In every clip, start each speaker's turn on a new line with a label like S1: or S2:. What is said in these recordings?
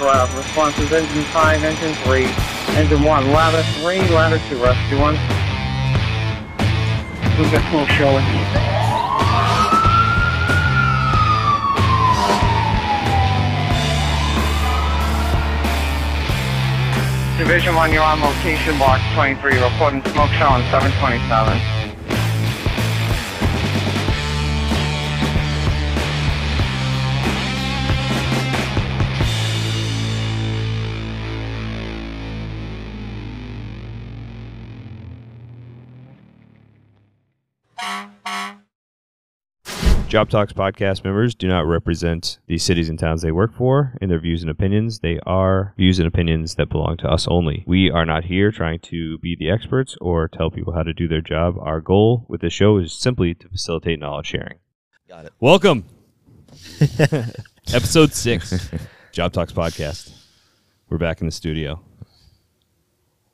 S1: route. Responses engine 5, engine 3, engine 1, ladder 3, ladder 2, rescue 1. We've got full showing. Division 1, you're on location, box 23, reporting smoke show on 727.
S2: Job Talks podcast members do not represent the cities and towns they work for in their views and opinions. They are views and opinions that belong to us only. We are not here trying to be the experts or tell people how to do their job. Our goal with this show is simply to facilitate knowledge sharing.
S3: Got it.
S2: Welcome. Episode six, Job Talks podcast. We're back in the studio.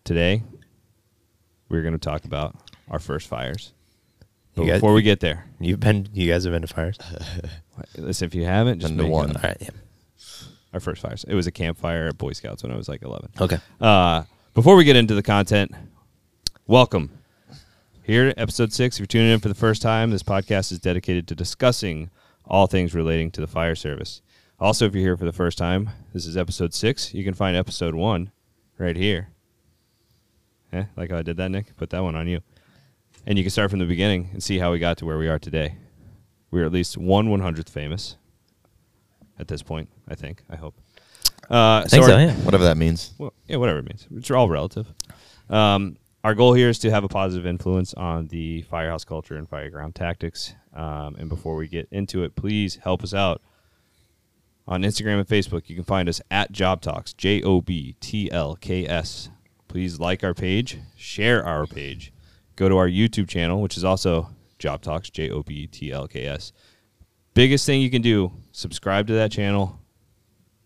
S2: Today, we're going to talk about our first fires. But
S4: guys-
S2: before we get there,
S4: You've been, you guys have been to fires.
S2: listen, if you haven't, just
S3: Been to
S2: make
S3: one.
S4: All right. Yeah.
S2: Our first fires. It was a campfire at Boy Scouts when I was like 11.
S4: Okay.
S2: Uh, before we get into the content, welcome. Here at episode six, if you're tuning in for the first time, this podcast is dedicated to discussing all things relating to the fire service. Also, if you're here for the first time, this is episode six. You can find episode one right here. Eh, like how I did that, Nick? Put that one on you. And you can start from the beginning and see how we got to where we are today. We're at least one one hundredth famous at this point, I think. I hope. Uh,
S4: I think so,
S2: our-
S4: yeah.
S3: Whatever that means.
S2: well, yeah, whatever it means. It's all relative. Um, our goal here is to have a positive influence on the firehouse culture and fireground tactics. Um, and before we get into it, please help us out on Instagram and Facebook. You can find us at Job Talks, J O B T L K S. Please like our page, share our page, go to our YouTube channel, which is also Job Talks, J O B T L K S. Biggest thing you can do: subscribe to that channel,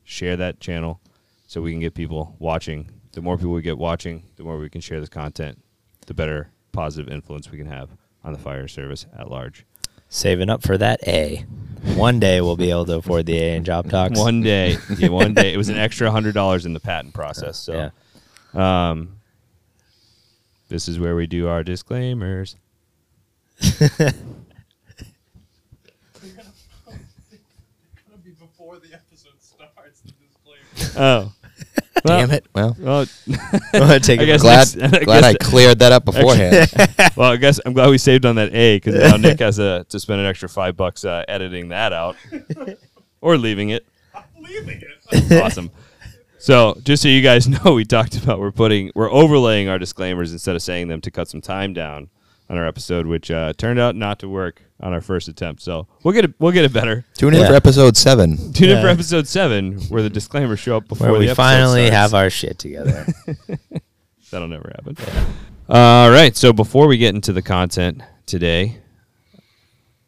S2: share that channel so we can get people watching. The more people we get watching, the more we can share this content, the better positive influence we can have on the fire service at large.
S4: Saving up for that A. One day we'll be able to afford the A in job talks.
S2: One day, yeah, one day, it was an extra hundred dollars in the patent process. So, um, this is where we do our disclaimers.
S5: gonna before the episode starts. The disclaimer.
S2: Oh,
S3: Damn it. Well,
S2: well,
S4: Well, take
S2: I
S4: it
S2: guess
S3: glad
S2: next- I
S3: glad I cleared that up beforehand.
S2: well, I guess I'm glad we saved on that A because now Nick has a, to spend an extra five bucks uh, editing that out or leaving it.
S5: I'm leaving it.
S2: awesome. So, just so you guys know, we talked about we're putting we're overlaying our disclaimers instead of saying them to cut some time down on our episode, which uh, turned out not to work on our first attempt. So we'll get it we'll get it better.
S3: Tune in
S4: Yeah.
S3: for episode seven.
S2: Tune in for
S4: Yeah.
S2: episode seven, where the disclaimers show up before
S4: where
S2: the
S4: we
S2: episode
S4: finally
S2: starts.
S4: have our shit together.
S2: That'll never happen. All right. So before we get into the content today,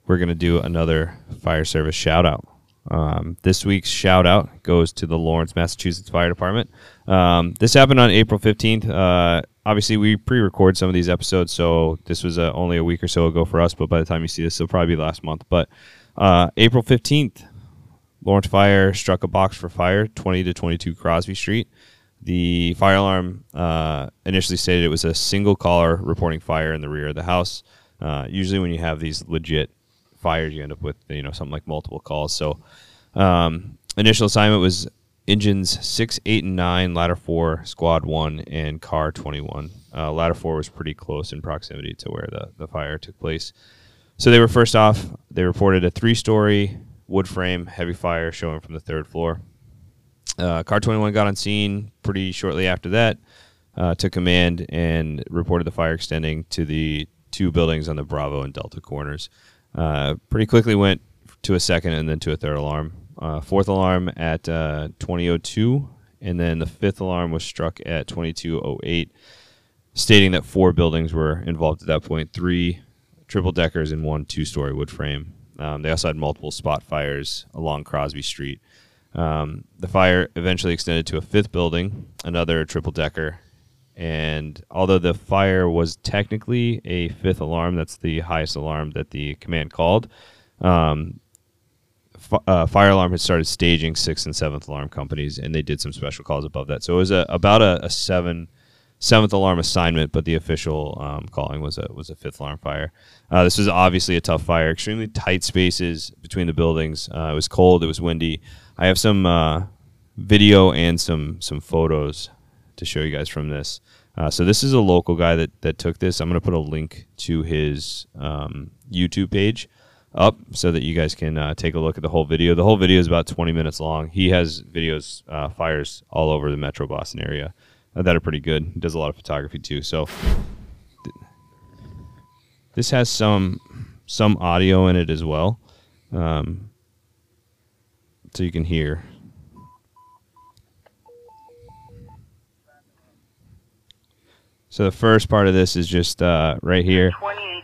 S2: we're going to do another fire service shout out. Um, this week's shout out goes to the Lawrence, Massachusetts Fire Department. Um, this happened on April 15th. Uh, obviously, we pre record some of these episodes, so this was uh, only a week or so ago for us, but by the time you see this, it'll probably be last month. But uh, April 15th, Lawrence Fire struck a box for fire, 20 to 22 Crosby Street. The fire alarm uh, initially stated it was a single caller reporting fire in the rear of the house. Uh, usually, when you have these legit fires, you end up with you know something like multiple calls. So, um, initial assignment was engines six, eight, and nine, ladder four, squad one, and car twenty one. Uh, ladder four was pretty close in proximity to where the the fire took place. So they were first off. They reported a three-story wood frame heavy fire showing from the third floor. Uh, Car 21 got on scene pretty shortly after that, uh, took command and reported the fire extending to the two buildings on the Bravo and Delta corners. Uh, pretty quickly went to a second and then to a third alarm. Uh, fourth alarm at uh, 2002, and then the fifth alarm was struck at 2208, stating that four buildings were involved at that point three triple deckers and one two story wood frame. Um, they also had multiple spot fires along Crosby Street. Um, the fire eventually extended to a fifth building, another triple decker. And although the fire was technically a fifth alarm, that's the highest alarm that the command called. Um, fi- uh, fire alarm had started staging sixth and seventh alarm companies, and they did some special calls above that. So it was a, about a, a seven seventh alarm assignment, but the official um, calling was a was a fifth alarm fire. Uh, this was obviously a tough fire, extremely tight spaces between the buildings. Uh, it was cold, it was windy. I have some uh, video and some some photos to show you guys from this. Uh, so this is a local guy that that took this. I'm going to put a link to his um, YouTube page up so that you guys can uh, take a look at the whole video. The whole video is about 20 minutes long. He has videos, uh, fires all over the Metro Boston area uh, that are pretty good. He does a lot of photography too. So th- this has some some audio in it as well, um, so you can hear. So the first part of this is just uh, right here.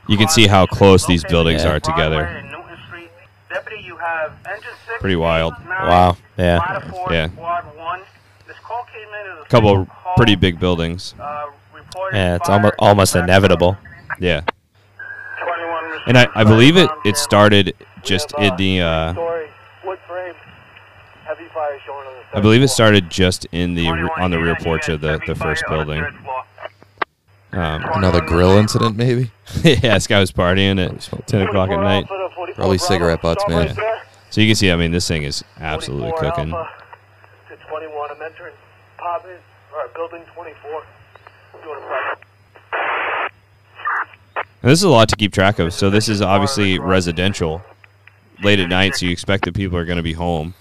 S2: You can see how close these buildings are together. Pretty wild.
S4: Wow. Yeah.
S2: Yeah. A couple pretty big buildings.
S4: Yeah, it's almost almost inevitable.
S2: Yeah. And I, I believe it, it started just in the uh, I believe it started just in the on the rear porch of the, the first building. Um,
S3: Another grill incident, maybe.
S2: yeah, this guy was partying at ten o'clock at night.
S3: Probably cigarette butts, man.
S2: So you can see, I mean, this thing is absolutely cooking.
S6: To 21, I'm entering apartment, or building 24. Doing a private.
S2: And this is a lot to keep track of. So this is obviously residential. Late at night, so you expect that people are going to be home.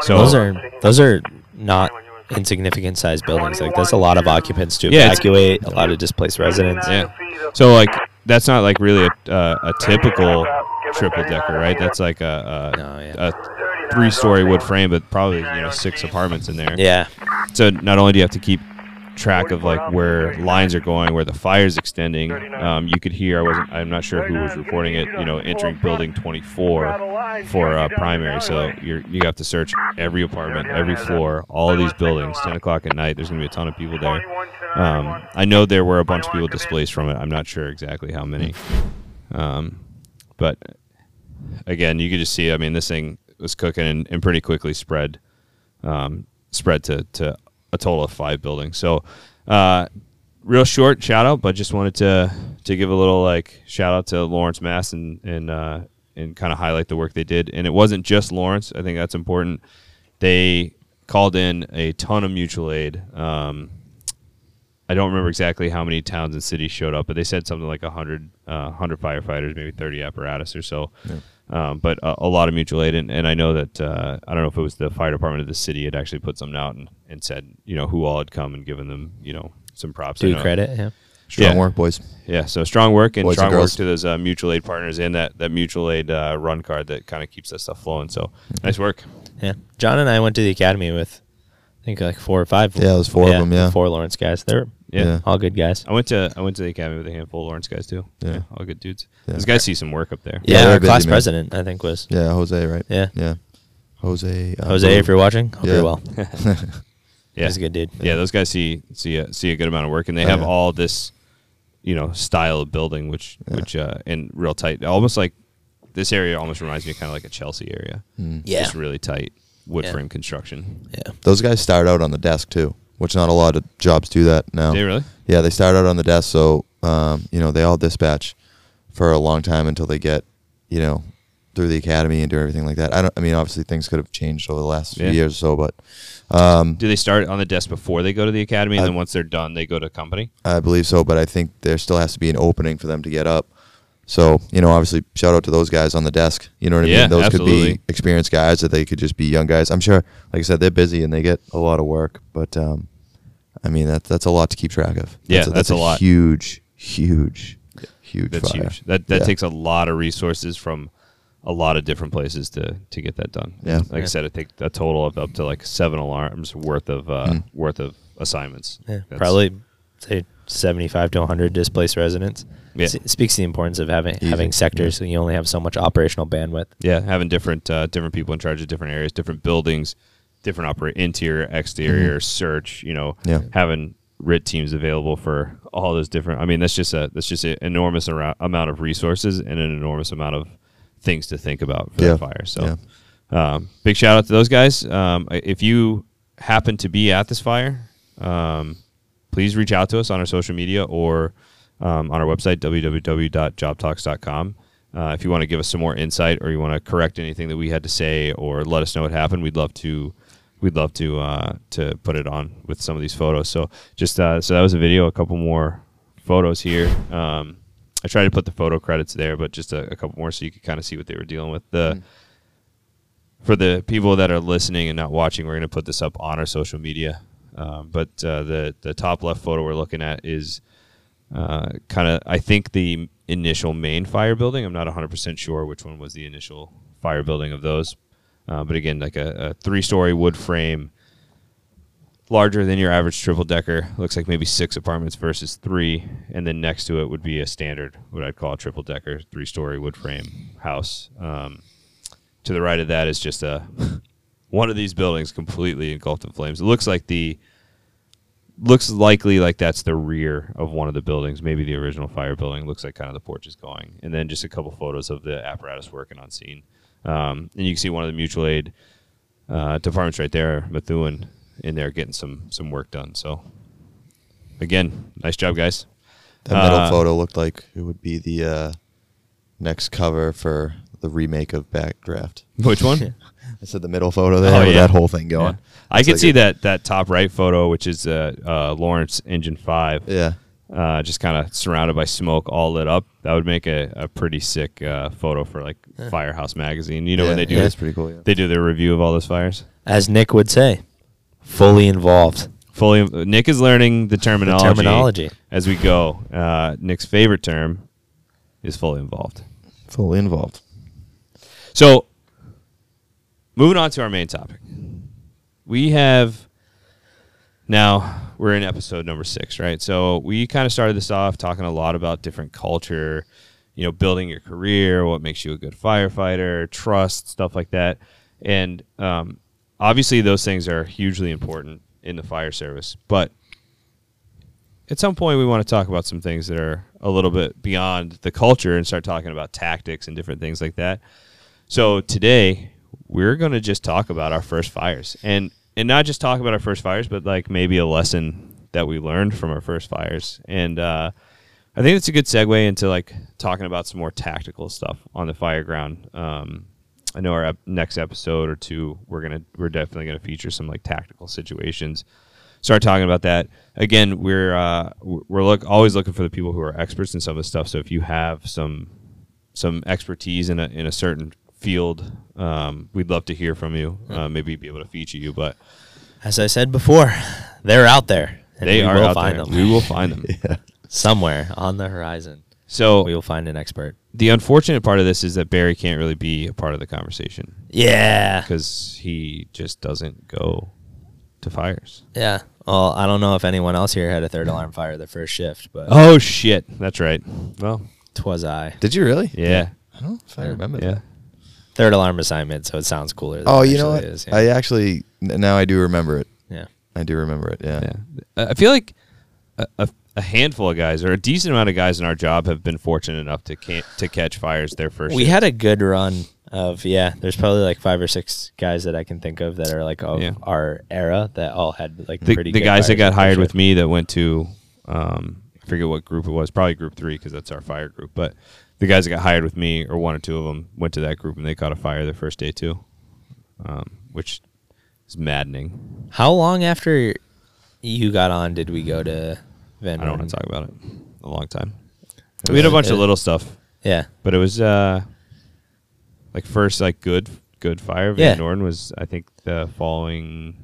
S2: So
S4: Those are those are not insignificant sized buildings. Like there's a lot of occupants to
S2: Yeah,
S4: evacuate, a lot of displaced residents.
S2: Yeah. So like that's not like really a, uh, a typical triple decker, right? That's like a, a,
S4: No, yeah.
S2: a three story wood frame, but probably you know six apartments in there.
S4: Yeah.
S2: So not only do you have to keep track of like where lines are going, where the fire's extending, um, you could hear. I wasn't. I'm not sure who was reporting it. You know, entering building 24 for uh, primary. So you're you have to search every apartment, every floor, all of these buildings. 10 o'clock at night. There's gonna be a ton of people there. Um, I know there were a bunch of people displaced from it. I'm not sure exactly how many. Um, but again, you could just see. I mean, this thing was cooking and, and pretty quickly spread um, spread to, to a total of five buildings. So, uh, real short shout out, but just wanted to to give a little like shout out to Lawrence Mass and and uh, and kind of highlight the work they did. And it wasn't just Lawrence. I think that's important. They called in a ton of mutual aid. Um, I don't remember exactly how many towns and cities showed up, but they said something like 100, uh, 100 firefighters, maybe 30 apparatus or so. Um, but a, a lot of mutual aid. And, and I know that, uh, I don't know if it was the fire department of the city had actually put something out and, and said, you know, who all had come and given them, you know, some props. I
S4: Due credit. Yeah.
S3: Strong
S2: Yeah.
S3: work, boys.
S2: Yeah, so strong work and
S3: Boys and
S2: strong work to those uh, mutual aid partners and that, that mutual aid uh, run card that kind of keeps that stuff flowing. So nice work.
S4: Yeah. John and I went to the academy with, I think like four or five.
S3: Yeah, it was four of them, yeah.
S4: Four Lawrence guys. They're
S2: Yeah.
S3: Yeah.
S4: all good guys.
S2: I went to I went to the academy with a handful of Lawrence guys too.
S3: Yeah.
S2: all good dudes.
S3: Yeah.
S2: Those guys see some work up there.
S3: Yeah,
S4: Yeah, our class
S3: man.
S4: president, I think, was
S3: Yeah, Jose, right?
S4: Yeah.
S3: Yeah. Jose. Uh,
S4: Jose. If you're watching, hope
S3: Yeah.
S4: you're well.
S2: Yeah,
S4: He's a good dude.
S2: Yeah, those guys see see a, see a good amount of work, and they
S3: Oh,
S2: have
S3: yeah.
S2: all this, you know, style of building, which
S3: Yeah.
S2: which uh, and real tight. Almost like this area almost reminds me of kind of like a Chelsea area.
S3: Mm.
S4: Yeah.
S2: just really tight wood
S4: Yeah.
S2: frame construction.
S4: Yeah.
S3: Those guys start out on the desk too, which not a lot of jobs do that now.
S2: They really?
S3: Yeah, they start out on the desk, so um, you know they all dispatch for a long time until they get, you know, through the academy and do everything like that. I don't. I mean, obviously things could have changed over the last few years or so, but um,
S2: Do they start on the desk before they go to the academy, and
S3: I-
S2: then once they're done, they go to company?
S3: I believe so. But I think there still has to be an opening for them to get up. So you know, obviously, shout out to those guys on the desk. You know what I
S2: Yeah,
S3: mean? Those could be experienced guys, that they could just be young guys. I'm sure, like I said, they're busy and they get a lot of work. But um, I mean, that that's a lot to keep track of.
S2: Yeah,
S3: that's a,
S2: that's a lot.
S3: Huge, huge, huge.
S2: That's
S3: fire.
S2: huge. That that
S3: Yeah.
S2: takes a lot of resources from a lot of different places to to get that done.
S3: Yeah.
S2: like I said, it takes a total of up to like seven alarms worth of uh,
S3: Mm.
S2: worth of assignments.
S4: Yeah,
S2: That's-
S4: probably say 75 to 100 displaced residents.
S2: Yeah.
S4: S- speaks to the importance of having
S3: Easy.
S4: having sectors, so you only have so much operational bandwidth.
S2: Yeah, having different uh, different people in charge of different areas, different buildings, different operate interior, exterior, search. You know,
S3: Yeah.
S2: having RIT teams available for all those different. I mean, that's just a that's just an enormous arou- amount of resources and an enormous amount of things to think about for
S3: Yeah.
S2: the fire. So,
S3: Yeah.
S2: um, big shout out to those guys. Um, if you happen to be at this fire, um, please reach out to us on our social media or um, on our website www.jobtalks.com. Uh, if you want to give us some more insight or you want to correct anything that we had to say or let us know what happened, we'd love to. We'd love to uh, to put it on with some of these photos. So just uh, so that was a video. A couple more photos here. Um, I tried to put the photo credits there, but just a, a couple more so you could kind of see what they were dealing with. The for the people that are listening and not watching, we're going to put this up on our social media. Um, but uh, the the top left photo we're looking at is uh, kind of I think the initial main fire building. I'm not 100 percent sure which one was the initial fire building of those. Uh, but again, like a, a three story wood frame, larger than your average triple decker. Looks like maybe six apartments versus three, and then next to it would be a standard, what I'd call a triple decker, three story wood frame house. Um, to the right of that is just a one of these buildings completely engulfed in flames. It looks like the looks likely like that's the rear of one of the buildings, maybe the original fire building. Looks like kind of the porch is going, and then just a couple photos of the apparatus working on scene. Um, and you can see one of the mutual aid uh, departments right there, Methuen, in there getting some some work done. So again, nice job, guys.
S3: That middle
S2: Uh,
S3: photo looked like it would be the uh, next cover for the remake of Backdraft.
S2: Which one?
S3: I said the middle photo there
S2: Oh,
S3: with
S2: yeah.
S3: that whole thing going.
S2: Yeah. I
S3: It's
S2: could
S3: like
S2: see
S3: a-
S2: that that top right photo, which is uh, uh, Lawrence Engine Five.
S3: Yeah.
S2: uh, just kind of surrounded by smoke, all lit up. That would make a, a pretty sick uh, photo for like Firehouse magazine. You know
S3: yeah,
S2: when they do
S3: yeah, that's pretty cool. Yeah.
S2: they do their review of all those fires.
S4: As Nick would say, fully involved.
S2: Fully, Nick is learning the terminology,
S4: terminology.
S2: as we go. Uh, Nick's favorite term is fully involved.
S3: Fully involved.
S2: So, moving on to our main topic, we have now we're in episode number six, right? So we kind of started this off talking a lot about different culture, you know, building your career, what makes you a good firefighter, trust, stuff like that, and um, obviously those things are hugely important in the fire service, but at some point we want to talk about some things that are a little bit beyond the culture and start talking about tactics and different things like that. So today we're going to just talk about our first fires and and not just talk about our first fires, but like maybe a lesson that we learned from our first fires. And uh, I think it's a good segue into like talking about some more tactical stuff on the fire ground. Um, I know our ep- next episode or two, we're gonna we're definitely gonna feature some like tactical situations. Start talking about that again. We're uh, we're look always looking for the people who are experts in some of this stuff. So if you have some some expertise in a in a certain field, um, we'd love to hear from you. Uh, maybe be able to feature you, but
S4: As I said before, they're out there. And
S2: they
S4: we
S2: are
S4: will
S2: out
S4: find
S2: there.
S4: them.
S2: We will find them.
S4: somewhere on the horizon.
S2: So
S4: We will find an expert.
S2: the unfortunate part of this is that Barry can't really be a part of the conversation
S4: Yeah.
S2: because he just doesn't go to fires.
S4: Yeah. Well, I don't know if anyone else here had a third alarm fire the first shift, but
S2: Oh shit, that's right. Well,
S4: twas I.
S3: Did you really?
S2: yeah,
S3: I don't know if I remember
S2: yeah.
S3: that.
S4: Third alarm assignment, so it sounds cooler. Than
S3: Oh,
S4: it
S3: you know what?
S4: yeah.
S3: I actually now I do remember it.
S4: yeah.
S3: I do remember it. Yeah.
S2: Yeah, I feel like a, a, a handful of guys or a decent amount of guys in our job have been fortunate enough to can to catch fires their first.
S4: We
S2: shift.
S4: had a good run of yeah. There's probably like five or six guys that I can think of that are like of
S2: Yeah.
S4: our era that all had like
S2: the,
S4: pretty.
S2: the
S4: good
S2: guys that got hired with me that went to um, I forget what group it was, probably group three because that's our fire group. But the guys that got hired with me, or one or two of them, went to that group and they caught a fire their first day too, um, which is maddening.
S4: How long after you got on did we go to Van?
S2: I don't want to talk about it. A long time. We had a bunch of
S4: Uh,
S2: little stuff,
S4: Yeah.
S2: but it was uh, like first like good good fire. Van
S4: Yeah.
S2: Norden was I think the following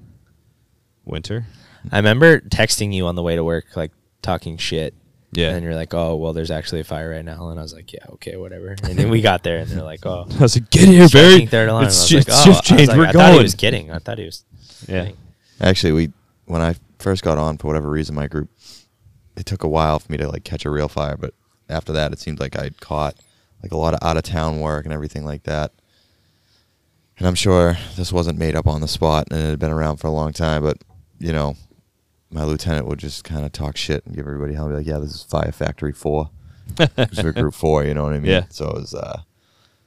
S2: winter.
S4: I remember texting you on the way to work, like talking shit.
S2: Yeah.
S4: And you're like, oh, well, there's actually a fire right now. And I was like, yeah, okay, whatever. And then we got there and they're like, oh,
S2: I was like, get here, Barry.
S4: striking third alarm.
S2: It's
S4: I was
S2: shift,
S4: like, oh.
S2: shift
S4: I
S2: change.
S4: like,
S2: We're
S4: I
S2: going.
S4: thought he was kidding. I thought he was.
S2: Yeah.
S4: kidding.
S3: Actually, we when I first got on for whatever reason, my group it took a while for me to like catch a real fire, but after that, it seemed like I'd caught like a lot of out of town work and everything like that. And I'm sure this wasn't made up on the spot, and it had been around for a long time. But you know, my lieutenant would just kind of talk shit and give everybody hell. Be like, "Yeah, this is Fire Factory Four, It's for Group Four, You know what I mean?
S2: Yeah.
S3: So it was uh,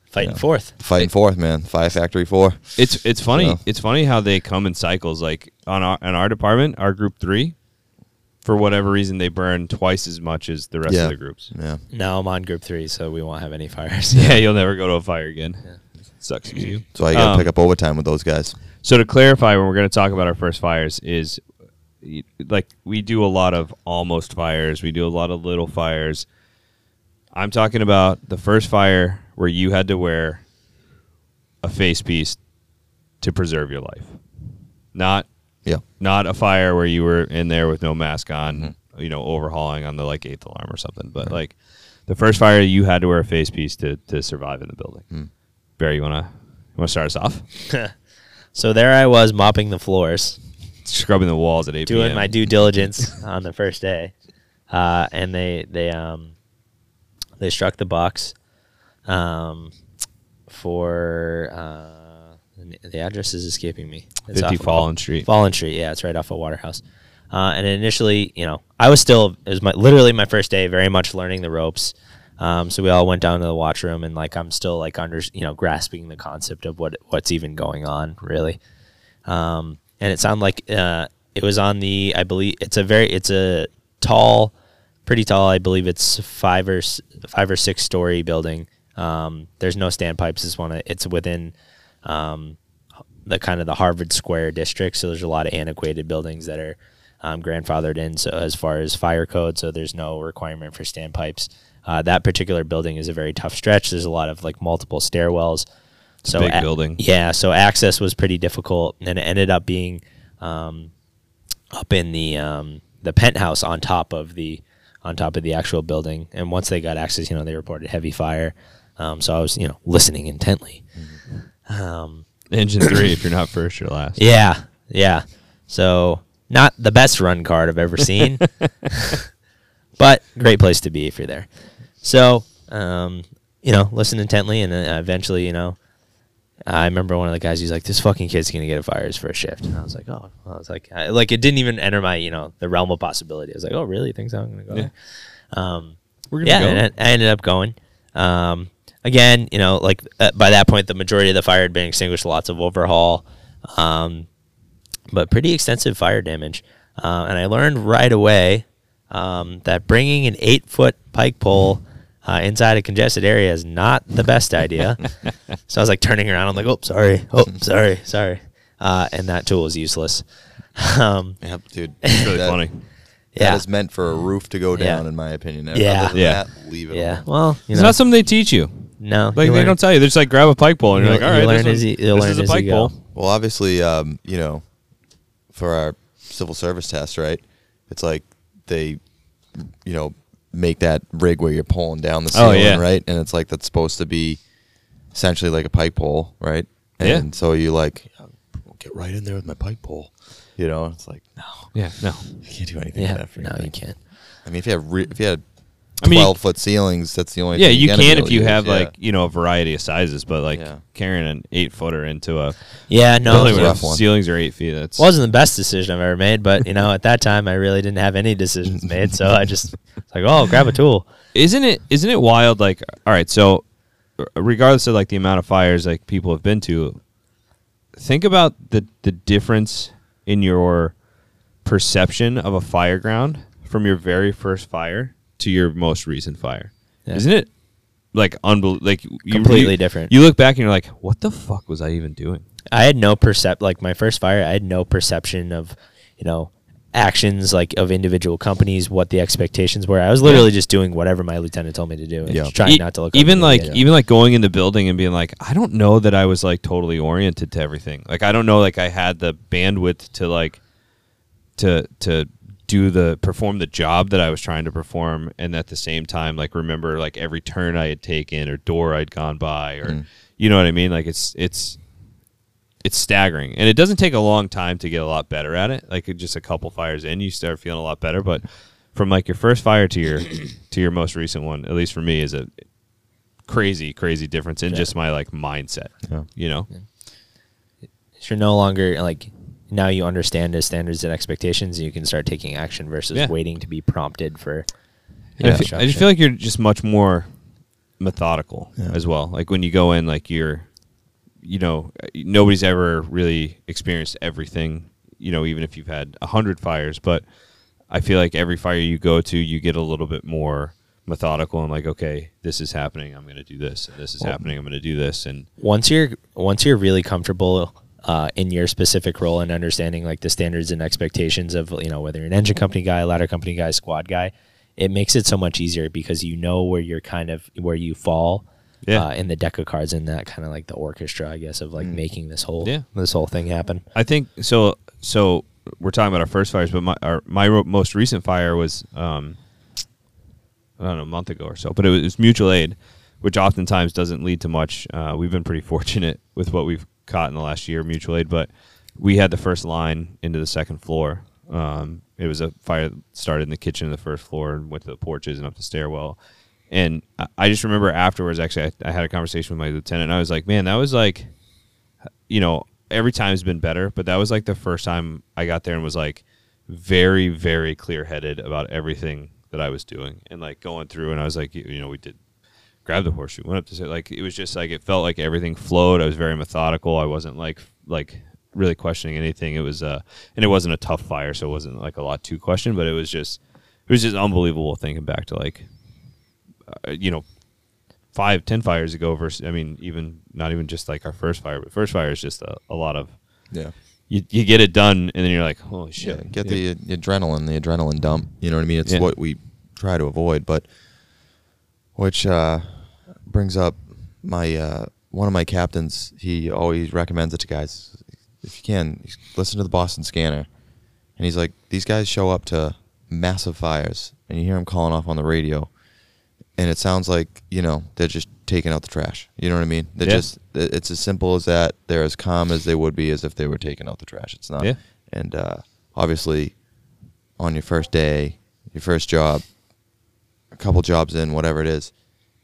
S4: Fighting
S3: Yeah.
S4: fourth.
S3: Fighting fourth, man. Fire Factory Four.
S2: It's it's funny.
S3: Yeah.
S2: It's funny how they come in cycles. Like on our in our department, our group three, for whatever reason, they burn twice as much as the rest
S3: Yeah.
S2: of the groups.
S3: Yeah.
S4: Now I'm on group three, so we won't have any fires.
S2: Yeah, you'll never go to a fire again. Sucks for you.
S3: So I got to
S2: Um,
S3: pick up overtime with those guys.
S2: So to clarify, when we're going to talk about our first fires, is y- like we do a lot of almost fires. We do a lot of little fires. I'm talking about the first fire where you had to wear a face piece to preserve your life, not
S3: Yeah.
S2: not a fire where you were in there with no mask on, mm-hmm. you know, overhauling on the like eighth alarm or something. But like the first fire, you had to wear a face piece to to survive in the building. Hmm. Barry, you wanna you wanna start us off?
S4: So there I was mopping the floors,
S2: Scrubbing the walls at eight
S4: doing
S2: p.m.
S4: my due diligence on the first day, uh, and they they um they struck the box um, for uh, the- address is escaping me. It's
S2: 50
S4: off-
S2: Follen Street.
S4: Follen Street, yeah, it's right off of Waterhouse. Uh, and initially, you know, I was still it was my literally my first day, very much learning the ropes. Um, so we all went down to the watch room, and like I'm still like under you know grasping the concept of what what's even going on, really. Um, and it sounded like uh, it was on the I believe it's a very it's a tall, pretty tall. I believe it's five or five or six story building. Um, there's no standpipes. It's one. It's within um, the kind of the Harvard Square district. So there's a lot of antiquated buildings that are um, grandfathered in. So as far as fire code, so there's no requirement for standpipes. Uh, that particular building is a very tough stretch. There's a lot of like multiple stairwells. So
S2: big
S4: a-
S2: building.
S4: Yeah, so access was pretty difficult, and it ended up being um, up in the um, the penthouse on top of the on top of the actual building. And once they got access, you know, they reported heavy fire. Um, so I was, you know, listening intently. Um,
S2: Engine three, if you're not first, you're last.
S4: yeah, yeah. So not the best run card I've ever seen, but great place to be if you're there. So, um, you know, listen intently, and then eventually, you know, I remember one of the guys. He's like, "This fucking kid's gonna get a fire his first shift," and I was like, "Oh," I was like, I, "Like it didn't even enter my, you know, the realm of possibility." I was like, "Oh, really? Thinks I'm gonna go?"
S2: Yeah.
S4: there?" Um,
S2: We're gonna
S4: yeah,
S2: go.
S4: and I I ended up going. Um, again, you know, like uh, by that point, the majority of the fire had been extinguished. Lots of overhaul, um, but pretty extensive fire damage. Uh, and I learned right away um, that bringing an eight foot pike pole uh, inside a congested area is not the best idea. so I was like turning around. I'm like, oh, sorry, oh, sorry, sorry, uh, and that tool is useless. Um,
S3: Yeah, dude.
S2: It's really
S3: that,
S2: funny.
S4: yeah,
S3: That is meant for a roof to go down,
S4: Yeah.
S3: in my opinion.
S4: Yeah.
S2: Yeah.
S3: that, leave it
S4: yeah.
S3: alone.
S4: Well, you
S2: It's
S4: know,
S2: not something they teach you.
S4: no,
S2: Like they
S4: learn-
S2: don't tell you. They just like grab a pike pole and you're
S4: You'll-
S2: like, all
S4: you'll
S2: right,
S4: learn
S2: this, one-
S4: you-
S2: this
S4: learn
S2: is a pike pole.
S3: Well, obviously, um, you know, for our civil service test, right? It's like they, you know, make that rig where you're pulling down the
S2: Oh,
S3: ceiling,
S2: yeah.
S3: right? And it's like that's supposed to be essentially like a pike pole, right?
S2: Yeah.
S3: And so you like get right in there with my pike pole. You know, it's like no,
S2: Yeah, no.
S3: you can't do anything.
S4: Yeah,
S3: with that for
S4: no, you can't.
S3: I mean, if you have re- if you had
S2: I mean,
S3: twelve foot ceilings, that's the only.
S2: Yeah,
S3: thing
S2: you
S3: you're
S2: can if you
S3: to
S2: have
S3: yeah.
S2: like you know a variety of sizes, but like
S3: Yeah.
S2: carrying an eight footer into a
S4: Yeah, no,
S2: building
S3: a rough one.
S2: ceilings are eight feet. That's
S4: wasn't the best decision I've ever made, but you know, at that time I really didn't have any decisions made, so I just it's like, oh, grab a tool.
S2: isn't it isn't it wild like all right so regardless of like the amount of fires like people have been to think about the the difference in your perception of a fire ground from your very first fire to your most recent fire
S4: Yeah.
S2: isn't it like unbel- like you,
S4: Completely
S2: you-
S4: different.
S2: you look back and you're like what the fuck was i even doing
S4: I had no percept like my first fire. I had no perception of, you know, actions like of individual companies, what the expectations were. I was literally just doing whatever my lieutenant told me to do, and
S3: Yeah.
S4: trying
S2: E-
S4: not to look.
S2: even like even like going in the building and being like i don't know that i was like totally oriented to everything like i don't know like i had the bandwidth to like to to do the perform the job that i was trying to perform and at the same time like remember like every turn i had taken or door i'd gone by or
S3: Mm.
S2: you know what i mean like it's it's it's staggering and it doesn't take a long time to get a lot better at it like just a couple fires in you start feeling a lot better but from like your first fire to your to your most recent one at least for me is a crazy crazy difference in
S4: Yeah.
S2: just my like mindset
S3: Yeah.
S2: you know
S4: you're no longer like now you understand the standards and expectations, and you can start taking action versus
S2: Yeah.
S4: waiting to be prompted for.
S2: And I, fe- I just feel like you're just much more methodical
S3: Yeah.
S2: as well. Like when you go in, like you're, you know, nobody's ever really experienced everything. You know, even if you've had a hundred fires, but I feel like every fire you go to, you get a little bit more methodical and like, okay, this is happening. I'm going to do this, and this is happening. I'm going to do this, and
S4: once you're once you're really comfortable uh, in your specific role and understanding like the standards and expectations of you know whether you're an engine company guy, ladder company guy, squad guy, it makes it so much easier because you know where you're kind of where you fall
S2: Yeah.
S4: uh, in the deck of cards in that kind of like the orchestra, I guess, of like making this whole
S2: Yeah.
S4: this whole thing happen.
S2: I think so. So we're talking about our first fires, but my our, my most recent fire was um, I don't know a month ago or so, but it was, it was mutual aid, which oftentimes doesn't lead to much. Uh, we've been pretty fortunate with what we've caught in the last year, mutual aid, but we had the first line into the second floor. Um, it was a fire that started in the kitchen of the first floor and went to the porches and up the stairwell. And I, just remember afterwards, actually, I, I had a conversation with my lieutenant. I was like, man, that was like, you know, every time's been better, but that was like the first time I got there and was like very, very clear headed about everything that I was doing and like going through. And I was like, you know, we did grab the horseshoe, went up to say, like, it was just like, it felt like everything flowed. I was very methodical. I wasn't like, like, really questioning anything. It was, uh, and it wasn't a tough fire, so it wasn't like a lot to question, but it was just, it was just unbelievable thinking back to like, uh, you know, five, ten fires ago versus, I mean, even not even just like our first fire, but first fire is just a, a lot of,
S3: Yeah.
S2: you, you get it done and then you're like, holy
S3: Yeah,
S2: shit.
S3: get the adrenaline, the adrenaline dump. You know what I mean? It's
S2: Yeah.
S3: what we try to avoid, but which uh, brings up my uh, one of my captains. He always recommends it to guys. If you can, listen to the Boston Scanner, and he's like, these guys show up to massive fires, and you hear them calling off on the radio, and it sounds like you know they're just taking out the trash. You know what I mean? They're
S2: Yeah.
S3: just it's as simple as that. They're as calm as they would be as if they were taking out the trash. It's not.
S2: Yeah.
S3: And uh, obviously, on your first day, your first job, a couple jobs in, whatever it is,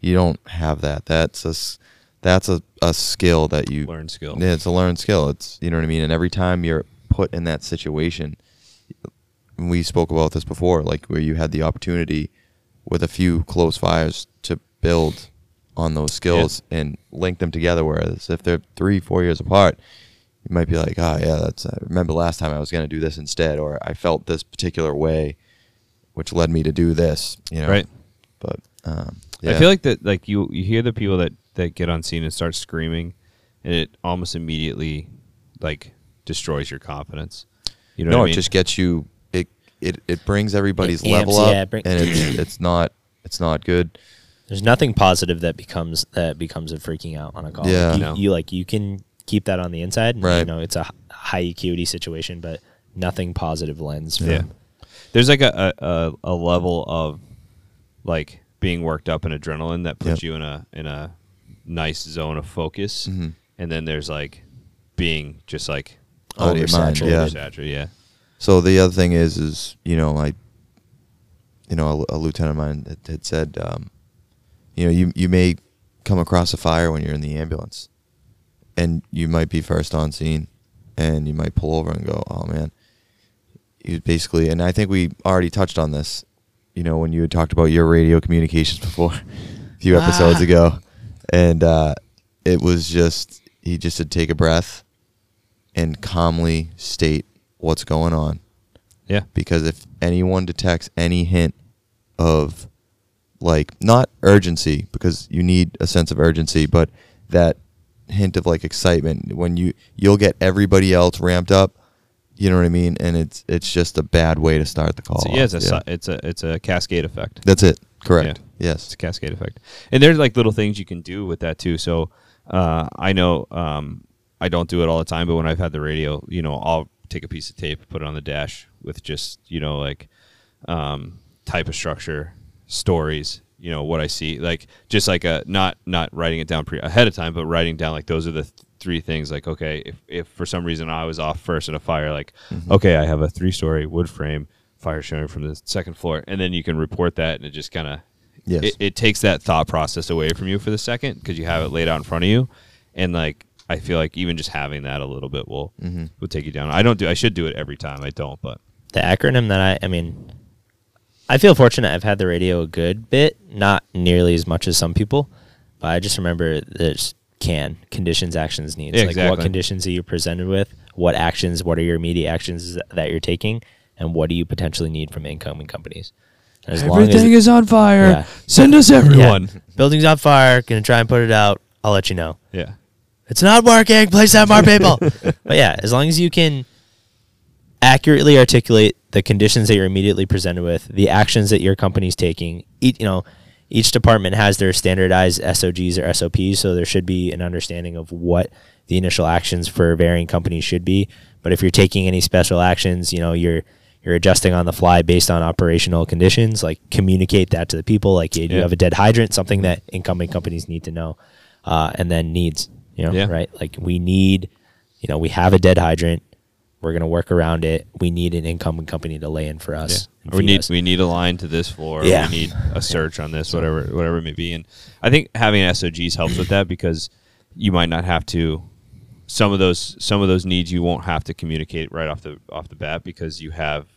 S3: you don't have that. That's a that's a, a skill that you
S2: learn skill.
S3: Yeah, it's a learned skill. It's you know what I mean. And every time you're put in that situation, we spoke about this before, like where you had the opportunity with a few close fires to build on those skills and link them together. Whereas if they're three, four years apart, you might be like, oh yeah, that's. I remember last time I was going to do this instead, or I felt this particular way, which led me to do this. You know,
S2: Right.
S3: But um,
S2: I feel like that, like you, you hear the people that, that get on scene and start screaming and it almost immediately like destroys your confidence. You know
S3: no,
S2: what I
S3: it
S2: mean?
S3: just gets you. It it it brings everybody's
S4: It
S3: level
S4: amps-
S3: up,
S4: yeah, bring-
S3: and it's it's not it's not good.
S4: There's nothing positive that becomes that becomes a freaking out on a call.
S3: Yeah.
S4: Like, you,
S2: No.
S4: you like you can keep that on the inside. and, You know, it's a high acuity situation, but nothing positive lens. From,
S2: Yeah. There's like a, a, a, a level of like being worked up in adrenaline that puts
S3: Yep.
S2: you in a in a nice zone of focus,
S3: Mhm.
S2: and then there's like being just like
S3: Out of your mind,
S4: Oversaturated.
S3: yeah.
S2: oversaturated. Yeah,
S3: So the other thing is, is you know, I, you know, a, a lieutenant of mine had, had said, um, you know, you you may come across a fire when you're in the ambulance, and you might be first on scene, and you might pull over and go, oh man, you basically, and I think we already touched on this, you know, when you had talked about your radio communications before, a few episodes
S4: Ah.
S3: ago, and uh, it was just he just said take a breath, and calmly state what's going on.
S2: Yeah,
S3: because if anyone detects any hint of like not urgency because you need a sense of urgency but that hint of like excitement when you you'll get everybody else ramped up you know what i mean and it's it's just a bad way to start the call
S2: So, yeah, it's a si- it's a it's a cascade effect.
S3: that's it correct
S2: Yeah.
S3: yes
S2: It's a cascade effect. And there's like little things you can do with that too. So uh, I know um, I don't do it all the time, but when I've had the radio, you know, I'll take a piece of tape, put it on the dash with just, you know, like um, type of structure, stories, you know, what I see. Like just like a not not writing it down pre ahead of time, but writing down like those are the th- three things like okay, if, if for some reason I was off first in a fire, like okay, I have a three story wood frame fire showing from the second floor, and then you can report that and it just kind of
S3: Yes.
S2: it, it takes that thought process away from you for the second because you have it laid out in front of you, and like I feel like even just having that a little bit will
S3: Mm-hmm.
S2: will take you down. I don't do. I should do it every time. I don't, but
S4: the acronym that I, I mean, I feel fortunate. I've had the radio a good bit, not nearly as much as some people. but I just remember there's can conditions, actions, needs.
S2: Yeah,
S4: like what conditions are you presented with? What actions? What are your immediate actions that you're taking? And what do you potentially need from incoming companies? And as long as-
S2: Everything is on fire.
S4: Yeah.
S2: Send us
S4: Yeah.
S2: everyone.
S4: building's on fire. Gonna try and put it out. I'll let you know.
S2: Yeah.
S4: It's not working. Please have more people. but yeah, as long as you can accurately articulate the conditions that you're immediately presented with, the actions that your company's taking. Each, you know, each department has their standardized SOGs or SOPs, so there should be an understanding of what the initial actions for varying companies should be. But if you're taking any special actions, you know, you're you're adjusting on the fly based on operational conditions. Like communicate that to the people. Like you, you
S2: Yeah.
S4: have a dead hydrant, something that incoming companies need to know, uh, and then needs. You know,
S2: Yeah.
S4: right? Like we need, you know, we have a dead hydrant. We're gonna work around it. We need an incoming company to lay in for us.
S2: Or we need
S4: us.
S2: we need a line to this floor.
S4: Yeah.
S2: We need a search on this, whatever whatever it may be. And I think having SOGs helps with that because you might not have to some of those some of those needs you won't have to communicate right off the off the bat because you have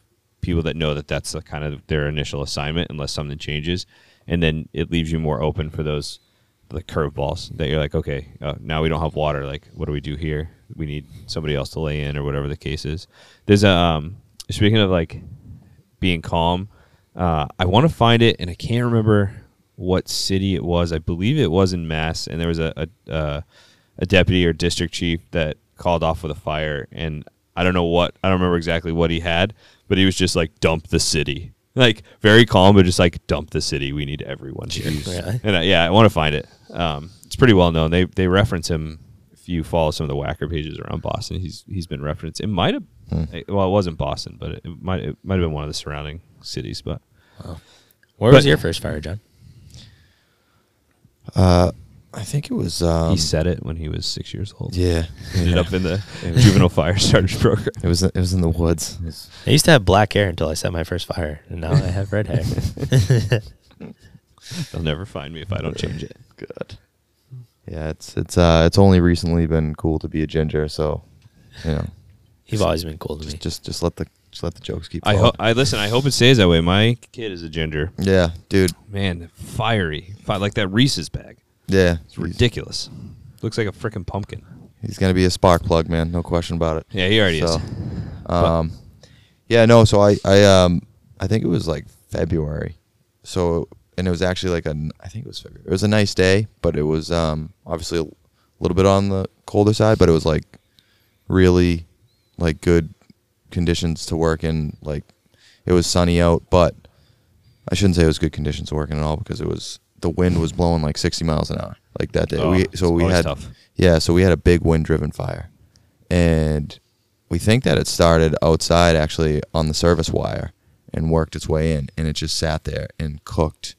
S2: people that know that that's the kind of their initial assignment unless something changes and then it leaves you more open for those the curveballs that you're like okay uh, now we don't have water like what do we do here we need somebody else to lay in or whatever the case is there's a um speaking of like being calm. Uh, I want to find it, and I can't remember what city it was. I believe it was in Mass, and there was a a, uh, a deputy or district chief that called off with a fire, and I don't know what I don't remember exactly what he had, but he was just like dump the city, like very calm, but just like dump the city. We need everyone here.
S4: Really?
S2: And I, yeah, I want to find it. Um, it's pretty well known. They they reference him. If you follow some of the whacker pages around Boston, he's he's been referenced. It might have, well, it wasn't Boston, but it, it might it might have been one of the surrounding cities. But
S4: Where was your first fire, John?
S3: Uh, I think it was. Um,
S2: he said it when he was six years old.
S3: Yeah,
S2: ended
S3: yeah.
S2: up in the juvenile fire starters program.
S3: It was. It was in the woods. Was-
S4: I used to have black hair until I set my first fire, and now I have red hair.
S2: They'll never find me if I don't change it.
S3: Good. Yeah, it's it's uh it's only recently been cool to be a ginger, so you know,
S4: You've always been cool to me.
S3: just just just let the just let the jokes keep.
S2: I hope. I listen. I hope it stays that way. My kid is a ginger.
S3: Yeah, dude.
S2: Man, fiery, Fi- like that Reese's bag.
S3: Yeah,
S2: It's ridiculous. Looks like a freaking pumpkin.
S3: He's gonna be a spark plug, man. No question about it.
S2: Yeah, he already
S3: so,
S2: is.
S3: um, yeah, no. So I I um I think it was like February. So and it was actually like a I think it was February. It was a nice day, but it was um obviously a little bit on the colder side, but it was like really like good conditions to work in. Like it was sunny out, but I shouldn't say it was good conditions to work in at all because it was the wind was blowing like 60 miles an hour like that day.
S2: Oh,
S3: we so we had
S2: tough.
S3: yeah, so we had a big wind driven fire. And we think that it started outside actually on the service wire and worked its way in and it just sat there and cooked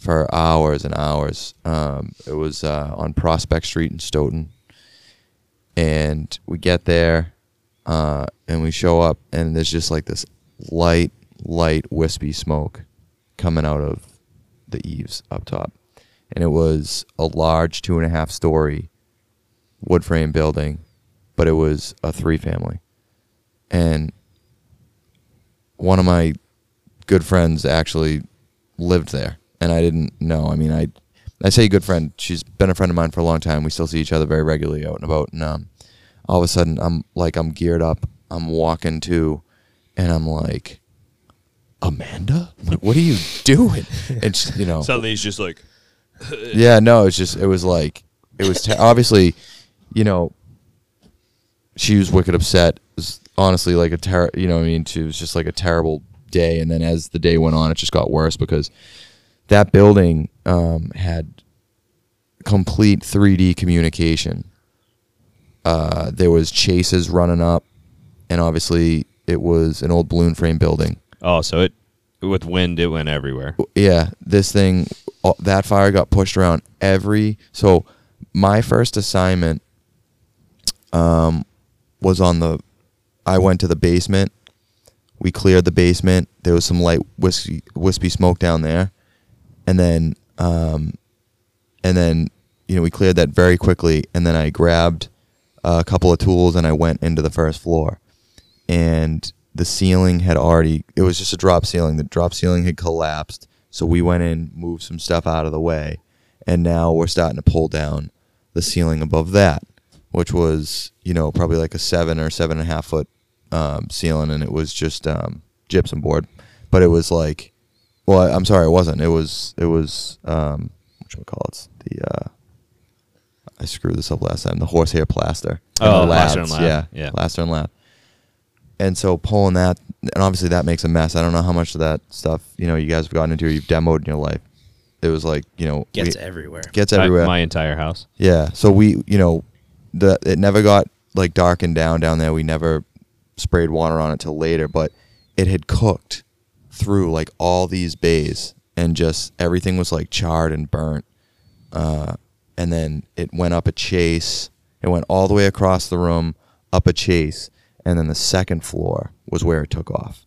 S3: for hours and hours. Um, it was uh, on Prospect Street in Stoughton. And we get there uh, and we show up and there's just like this light, light, wispy smoke coming out of the eaves up top. And it was a large two and a half story wood frame building, but it was a three family. And one of my good friends actually lived there, and I didn't know. I mean, I I say good friend. She's been a friend of mine for a long time. We still see each other very regularly out and about. And um, all of a sudden, I'm like, I'm geared up. I'm walking to, and I'm like, Amanda, I'm like, what are you doing? And she, you know,
S2: Suddenly he's just like,
S3: yeah, no, it's just it was like it was ter- obviously, you know, she was wicked upset. It was honestly like a ter- you know, what I mean, she was just like a terrible day. And then as the day went on, it just got worse because that building um, had complete 3D communication. Uh, there was chases running up, and obviously it was an old balloon frame building
S2: oh, so it with wind it went everywhere.
S3: yeah, this thing, uh, that fire got pushed around every. So, my first assignment, um, was on the. I went to the basement. We cleared the basement. There was some light wispy, wispy smoke down there, and then, um, and then, you know, we cleared that very quickly. And then I grabbed a couple of tools and I went into the first floor. And the ceiling had already it was just a drop ceiling. The drop ceiling had collapsed. So we went in moved some stuff out of the way. And now we're starting to pull down the ceiling above that, which was you know probably like a seven or seven and a half foot um, ceiling, and it was just um, gypsum board, but it was like, well, I, I'm sorry, it wasn't. It was it was um, what should we call it? The uh, I screwed this up last time. The horsehair plaster.
S2: Oh,
S3: the
S2: plaster and
S3: laths,
S2: lath,
S3: Yeah,
S2: yeah.
S3: plaster and lath. And so pulling that, and obviously that makes a mess. I don't know how much of that stuff you know you guys have gotten into, or you've demoed in your life. It was like you know
S4: Gets
S3: we-
S4: everywhere.
S3: gets
S2: I-
S3: everywhere.
S2: my entire house.
S3: Yeah. So we, you know, the it never got like darkened down down there. We never sprayed water on it till later, but it had cooked through like all these bays and just everything was like charred and burnt. Uh, and then it went up a chase. It went all the way across the room, up a chase, and then the second floor was where it took off.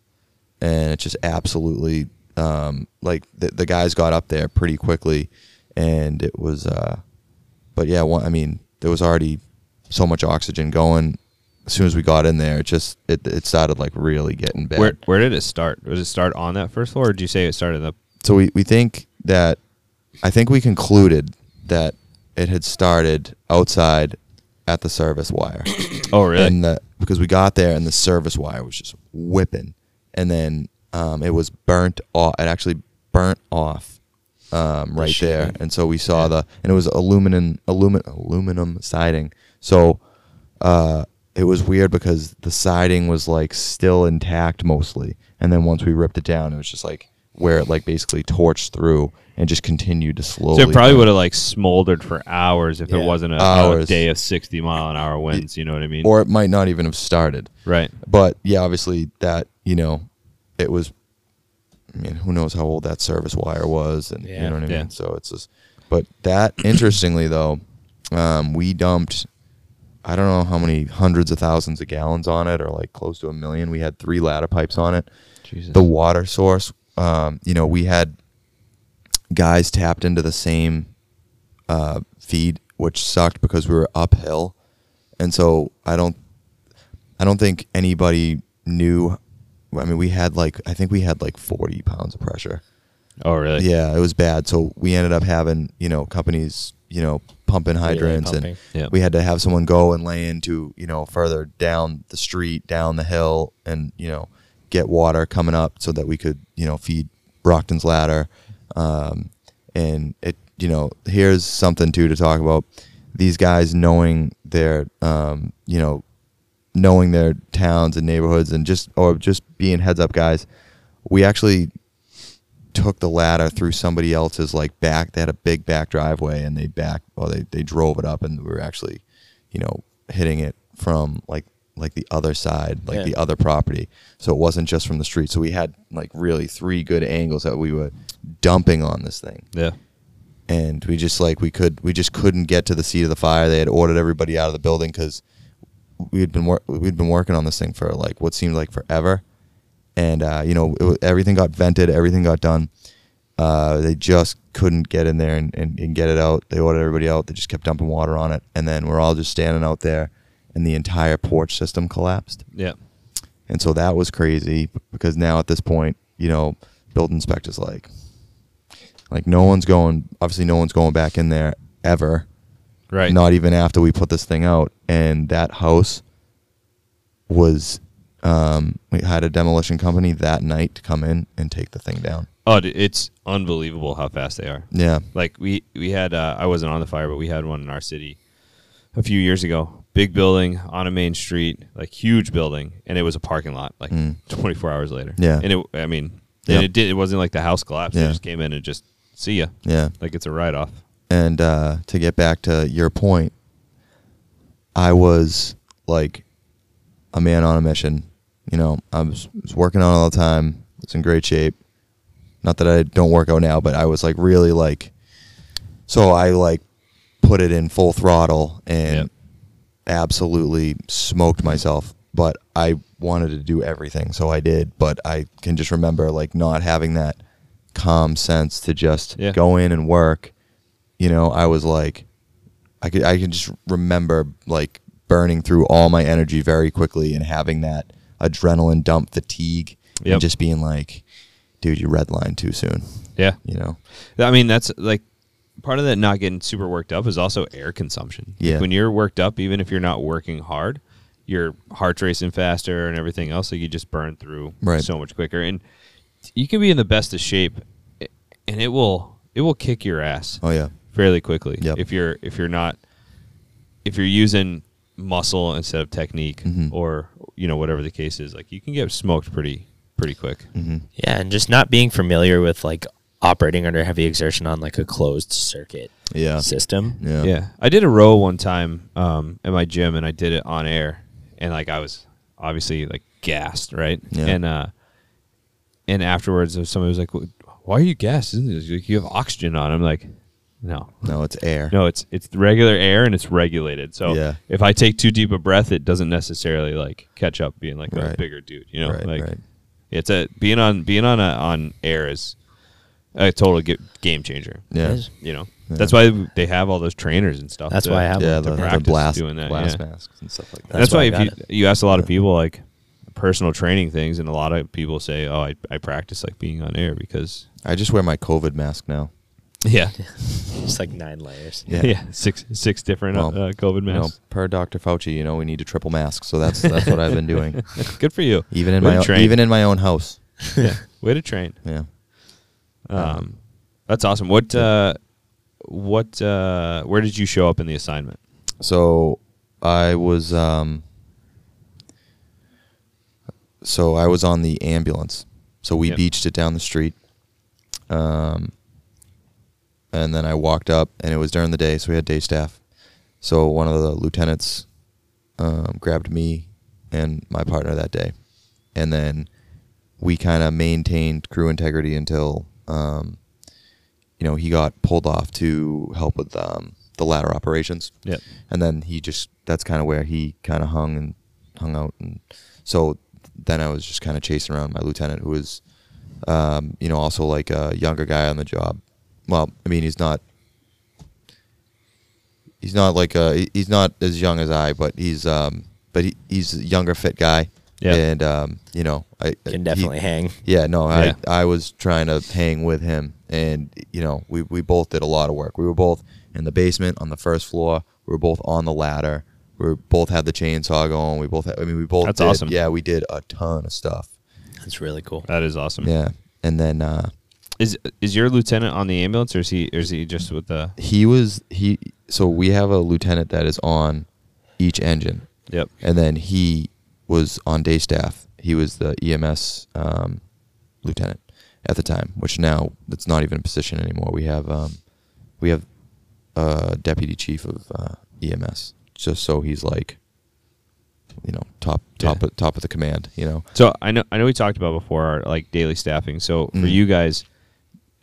S3: And it just absolutely um, like the, the guys got up there pretty quickly, and it was. Uh, but yeah, one, I mean, there was already so much oxygen going. As soon as we got in there, it just it, it started like really getting bad.
S2: Where where did it start? Was it start on that first floor, or did you say it started the?
S3: so we, we think that I think we concluded that it had started outside at the service wire.
S2: Oh, really?
S3: And the, because we got there and the service wire was just whipping, and then um, it was burnt off. It actually burnt off um, right there, and so we saw the and it was aluminum aluminum aluminum siding. So uh, it was weird because the siding was like still intact mostly, and then once we ripped it down, it was just like where it like basically torched through and just continued to slowly.
S2: so it probably would have like smoldered for hours if
S4: Yeah.
S2: it wasn't a, a day of sixty mile an hour winds. You know what I mean?
S3: or it might not even have started.
S2: right.
S3: But yeah, obviously that you know, it was. I mean, who knows how old that service wire was, and you know what I
S2: Yeah.
S3: mean. So it's just, but that interestingly though, um, we dumped. I don't know how many hundreds of thousands of gallons on it, or like close to a million. We had three ladder pipes on it.
S2: Jesus.
S3: The water source, um, you know, we had guys tapped into the same uh, feed, which sucked because we were uphill, and so I don't, I don't think anybody knew. I mean, we had like I think we had like forty pounds of pressure.
S2: oh, really?
S3: Yeah, it was bad. So we ended up having you know companies you know pumping hydrants,
S4: pumping.
S3: and
S2: Yeah.
S3: we had to have someone go and lay into you know further down the street, down the hill, and you know get water coming up so that we could you know feed Brockton's ladder. Um, and it you know here's something too to talk about. These guys knowing their um, you know knowing their towns and neighborhoods and just or just being heads up guys. We actually took the ladder through somebody else's like back they had a big back driveway and they back or they, they drove it up and we were actually you know hitting it from like like the other side like
S4: Yeah.
S3: the other property. So it wasn't just from the street. So we had like really three good angles that we were dumping on this thing.
S2: Yeah.
S3: and we just like we could we just couldn't get to the seat of the fire. They had ordered everybody out of the building because we had been wor- we'd been working on this thing for like what seemed like forever and uh, you know it, everything got vented everything got done uh, they just couldn't get in there and, and, and get it out they ordered everybody out they just kept dumping water on it and then we're all just standing out there and the entire porch system collapsed
S2: Yeah.
S3: and so that was crazy because now at this point, you know, building inspectors like, like no one's going. Obviously, no one's going back in there ever.
S2: Right.
S3: Not even after we put this thing out. And that house was, um, we had a demolition company that night to come in and take the thing down.
S2: Oh, it's unbelievable how fast they are.
S3: Yeah.
S2: Like we we had uh, I wasn't on the fire, but we had one in our city a few years ago. Big building on a main street, like huge building, and it was a parking lot. Like
S3: Mm.
S2: 24 hours later.
S3: Yeah.
S2: and it I mean,
S3: Yep.
S2: it did. It wasn't like the house collapsed. They just came in and just see ya.
S3: Yeah.
S2: Like it's a write off.
S3: And uh, to get back to your point, I was like a man on a mission. You know, I was, was working on it all the time. It's in great shape. Not that I don't work out now, but I was like really like. So I like put it in full throttle and
S2: Yep.
S3: absolutely smoked myself. But I wanted to do everything, so I did. But I can just remember like not having that calm sense to just
S2: Yeah.
S3: go in and work. You know, I was like, I could I can just remember like burning through all my energy very quickly and having that adrenaline dump fatigue
S2: Yep.
S3: and just being like, dude, you redline too soon.
S2: Yeah.
S3: You know,
S2: I mean, that's like part of that not getting super worked up is also air consumption. Like,
S3: Yeah.
S2: when you're worked up, even if you're not working hard, your heart's racing faster and everything else. Like you just burn through
S3: Right.
S2: so much quicker, and you can be in the best of shape, and it will it will kick your ass
S3: Oh yeah.
S2: fairly quickly
S3: Yep.
S2: if you're if you're not if you're using muscle instead of technique
S3: Mhm.
S2: or you know whatever the case is like you can get smoked pretty pretty quick
S3: hmm
S4: Yeah, and just not being familiar with like operating under heavy exertion on like a closed circuit
S3: Yeah.
S4: system.
S3: Yeah.
S2: yeah i did a row one time um at my gym and i did it on air and like i was obviously like gassed right
S3: Yeah.
S2: and uh and afterwards somebody was like why are you gassed Isn't it? Like, you have oxygen on i'm like no
S3: No, it's air.
S2: No, it's it's regular air and it's regulated. So
S3: Yeah.
S2: if I take too deep a breath, it doesn't necessarily like catch up being like a bigger dude. You know,
S3: Right,
S2: like
S3: right.
S2: it's a being on being on a, on air is a total ge- game changer.
S3: Yeah.
S2: You know,
S3: Yeah.
S2: that's why they have all those trainers and stuff.
S4: That's
S2: to-
S4: why I have
S3: Yeah,
S4: one.
S3: the, the blast,
S2: doing that,
S3: blast
S2: yeah.
S3: masks and stuff like that.
S2: That's,
S4: That's
S2: why
S4: why
S2: if you
S4: it.
S2: you ask a lot of people like personal training things, and a lot of people say, "Oh, I I practice like being on air because
S3: I just wear my COVID mask now.
S2: Yeah
S4: Just like nine layers.
S3: Yeah.
S2: yeah, six six different
S3: Well,
S2: uh, COVID
S3: You know,
S2: masks.
S3: per Dr. Fauci, you know, we need a triple mask. So that's that's what I've been doing.
S2: Good for you.
S3: Even in
S2: Way
S3: my own, even in my own house.
S2: yeah, way to train.
S3: Yeah.
S2: Um, that's awesome. What uh, what uh, where did you show up in the assignment?
S3: So I was um so I was on the ambulance. So we
S2: Yep.
S3: beached it down the street. Um and then I walked up and it was during the day, so we had day staff. So one of the lieutenants um, grabbed me and my partner that day. And then we kind of maintained crew integrity until um, you know, he got pulled off to help with um, the ladder operations
S2: Yep.
S3: and then he just that's kind of where he kind of hung and hung out and so then i was just kind of chasing around my lieutenant who was um, you know also like a younger guy on the job well i mean he's not he's not like a he's not as young as i but he's um but he, he's a younger fit guy
S2: Yeah.
S3: and um you know i
S4: Can
S3: he-
S4: definitely hang.
S3: yeah, no,
S2: Yeah.
S3: I I was trying to hang with him, and you know, we we both did a lot of work. We were both in the basement on the first floor. We were both on the ladder. We were, both had the chainsaw going. We both, had, I mean, we both.
S2: That's
S3: did-
S2: awesome.
S3: Yeah, we did a ton of stuff.
S4: That's really cool.
S2: That is awesome.
S3: Yeah, and then uh,
S2: Is is your lieutenant on the ambulance, or is he or is he just with the?
S3: he was he. So we have a lieutenant that is on each engine,
S2: Yep.
S3: and then he was on day staff. He was the EMS um, lieutenant at the time, which now it's not even a position anymore. We have um, we have a deputy chief of uh, EMS, just so he's like, you know, top top
S2: Yeah.
S3: of, top of the command. You know,
S2: So I know I know we talked about before our like daily staffing. So for
S3: Mhm.
S2: you guys,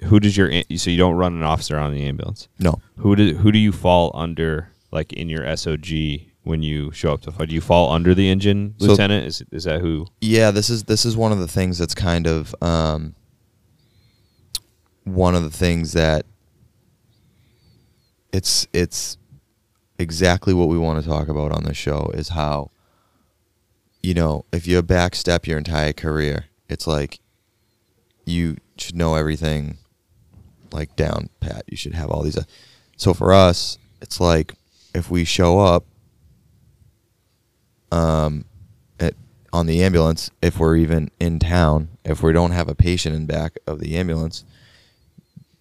S2: who does your so you don't run an officer on the ambulance?
S3: no,
S2: Who do who do you fall under like in your SOG when you show up to fight? Do you fall under the engine
S3: So-
S2: lieutenant? Is is that who?
S3: yeah, this is this is one of the things that's kind of um, one of the things that it's it's exactly what we want to talk about on the show is how you know if you backstep your entire career, it's like you should know everything like down pat. You should have all these. Uh, so for us, it's like if we show up um, at, on the ambulance, if we're even in town, if we don't have a patient in back of the ambulance,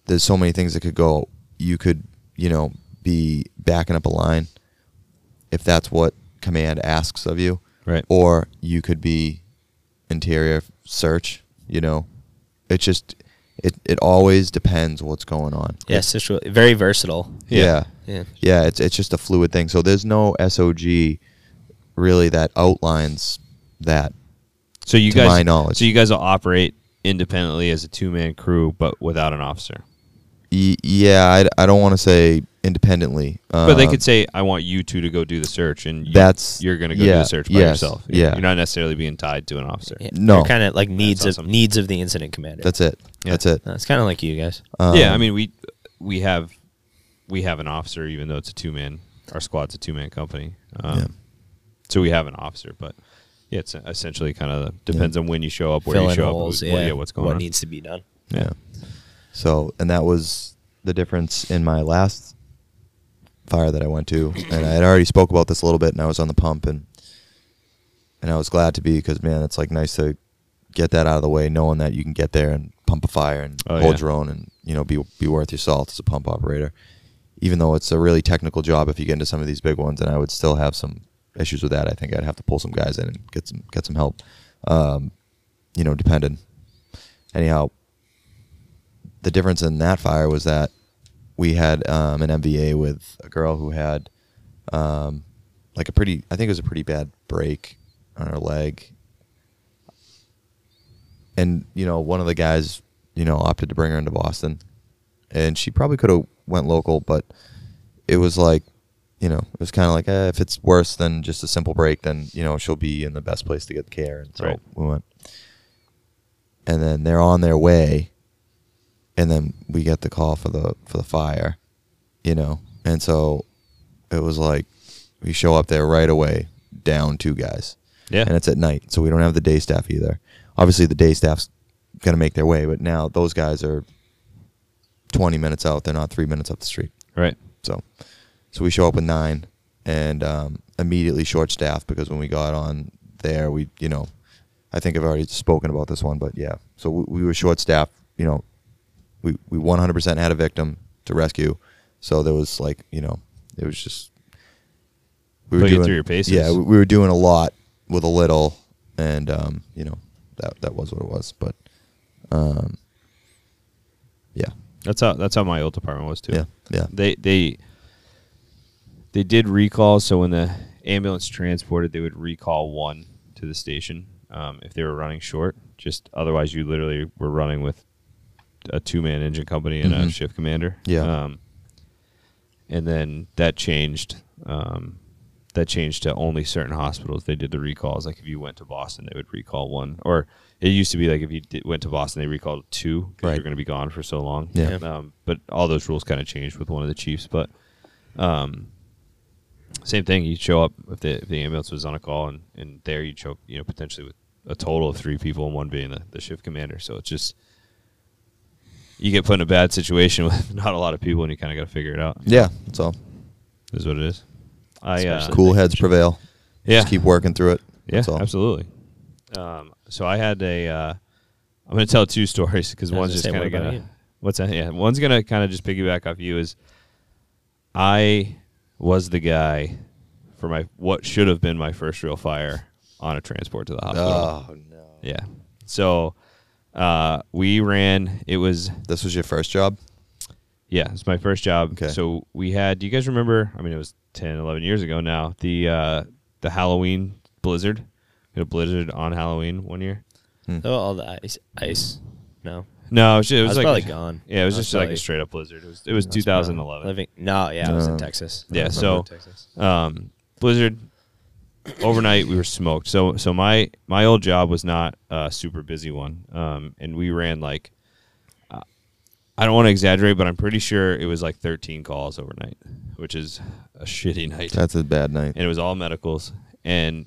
S3: there's so many things that could go. You could, you know, be backing up a line if that's what command asks of you,
S2: Right.
S3: or you could be interior search. You know, It's just it it always depends what's going on.
S4: Yes, it's really, very versatile.
S3: Yeah.
S4: Yeah.
S3: Yeah, it's it's just a fluid thing. So there's no SOG really that outlines that.
S2: So you
S3: To
S2: guys,
S3: my knowledge.
S2: so you guys will operate independently as a two man crew, but without an officer.
S3: Y- yeah, I, I don't want to say independently.
S2: But they
S3: um,
S2: could say, "I want you two to go do the search," and you,
S3: That's-
S2: you're going to go do
S3: yeah,
S2: the search by
S3: yes,
S2: yourself. You're,
S3: yeah.
S2: you're not necessarily being tied to an officer.
S4: Yeah.
S3: No.
S4: kind of like needs of
S2: awesome.
S4: needs of the incident commander.
S3: That's it.
S2: Yeah.
S3: That's it.
S4: That's kind of like you guys.
S3: Um,
S2: yeah, I mean we we have we have an officer, even though it's a two man. Our squad's a two man company, um,
S3: Yeah.
S2: so we have an officer. But yeah, it's essentially kind of depends on when you show up, where
S4: Fill
S2: you
S4: in
S2: show
S4: holes.
S2: up,
S4: yeah.
S2: what, yeah, what's going on.
S4: what
S2: on.
S4: needs to be done.
S3: yeah. So and that was the difference in my last fire that I went to, and I had already spoke about this a little bit, and I was on the pump, and and I was glad to be because man, it's like nice to get that out of the way, knowing that you can get there and pump a fire and
S2: Oh,
S3: hold
S2: yeah.
S3: your own, and you know be be worth your salt as a pump operator. Even though it's a really technical job, if you get into some of these big ones, and I would still have some issues with that. I think I'd have to pull some guys in and get some get some help. Um, you know, depending. Anyhow, the difference in that fire was that we had um, an MVA with a girl who had um, like a pretty, I think it was a pretty bad break on her leg. And, you know, one of the guys, you know, opted to bring her into Boston. And she probably could have went local, but it was like, you know, it was kind of like, eh, if it's worse than just a simple break, then, you know, she'll be in the best place to get care. And so
S2: Right.
S3: we went. And then they're on their way and then we get the call for the for the fire, you know. And so it was like we show up there right away, down two guys.
S2: Yeah.
S3: And it's at night, so we don't have the day staff either. Obviously the day staff's gonna make their way, but now those guys are twenty minutes out, they're not three minutes up the street.
S2: Right.
S3: So so we show up with nine and um, immediately short staffed because when we got on there we you know I think I've already spoken about this one, but yeah. So we, we were short staffed, you know, we we 100% had a victim to rescue. So there was like, you know, it was just we
S2: Put you through your paces.
S3: Yeah, we, we were doing a lot with a little and um, you know, that that was what it was, but um yeah.
S2: That's how that's how my old department was too.
S3: Yeah. Yeah.
S2: They they they did recalls, so when the ambulance transported, they would recall one to the station um, if they were running short. Just otherwise, you literally were running with a two man engine company and a
S3: Mhm.
S2: shift commander.
S3: Yeah.
S2: Um, and then that changed. Um, that changed to only certain hospitals. They did the recalls. Like if you went to Boston, they would recall one. Or it used to be like if you did, went to Boston, they recalled two because
S3: Right.
S2: you're going to be gone for so long.
S3: Yeah.
S2: Um, but all those rules kind of changed with one of the chiefs. But um, same thing. You show up if the if the ambulance was on a call, and, and there you choke. You know, potentially with a total of three people, and one being the, the shift commander. So it's just you get put in a bad situation with not a lot of people, and you kind of got to figure it out.
S3: Yeah, that's all.
S2: Is what it is. I uh,
S3: Cool heads prevail.
S2: yeah,
S3: Just keep working through it.
S2: yeah,
S3: That's all.
S2: absolutely. Um, so I had a. Uh, I'm going to tell two stories because one's
S4: gonna
S2: just kind of gonna. What's that? Yeah, one's gonna kind of just piggyback off you. Is I was the guy for my what should have been my first real fire on a transport to the hospital.
S3: Oh no.
S2: Yeah. So uh, we ran. It was
S3: This was your first job?
S2: yeah, it's my first job.
S3: Okay.
S2: So we had. Do you guys remember? I mean, it was 10, 11 years ago now. The uh, the Halloween blizzard. We had a blizzard on Halloween one year.
S4: Oh, all the ice, ice. No,
S2: No, it was, it
S4: I
S2: was
S4: was
S2: like
S4: probably gone.
S2: Yeah, it was
S4: I was
S2: just like a straight up blizzard. It was it was
S4: I was
S2: 2011.
S4: Living, no, yeah, I was in
S3: No.
S4: Texas.
S2: Yeah,
S4: was
S2: so
S4: in Texas.
S2: um, blizzard overnight we were smoked. So so my my old job was not a super busy one, um, and we ran like uh, I don't want to exaggerate, but I'm pretty sure it was like 13 calls overnight, which is a shitty night.
S3: That's a bad night.
S2: and it was all medicals, and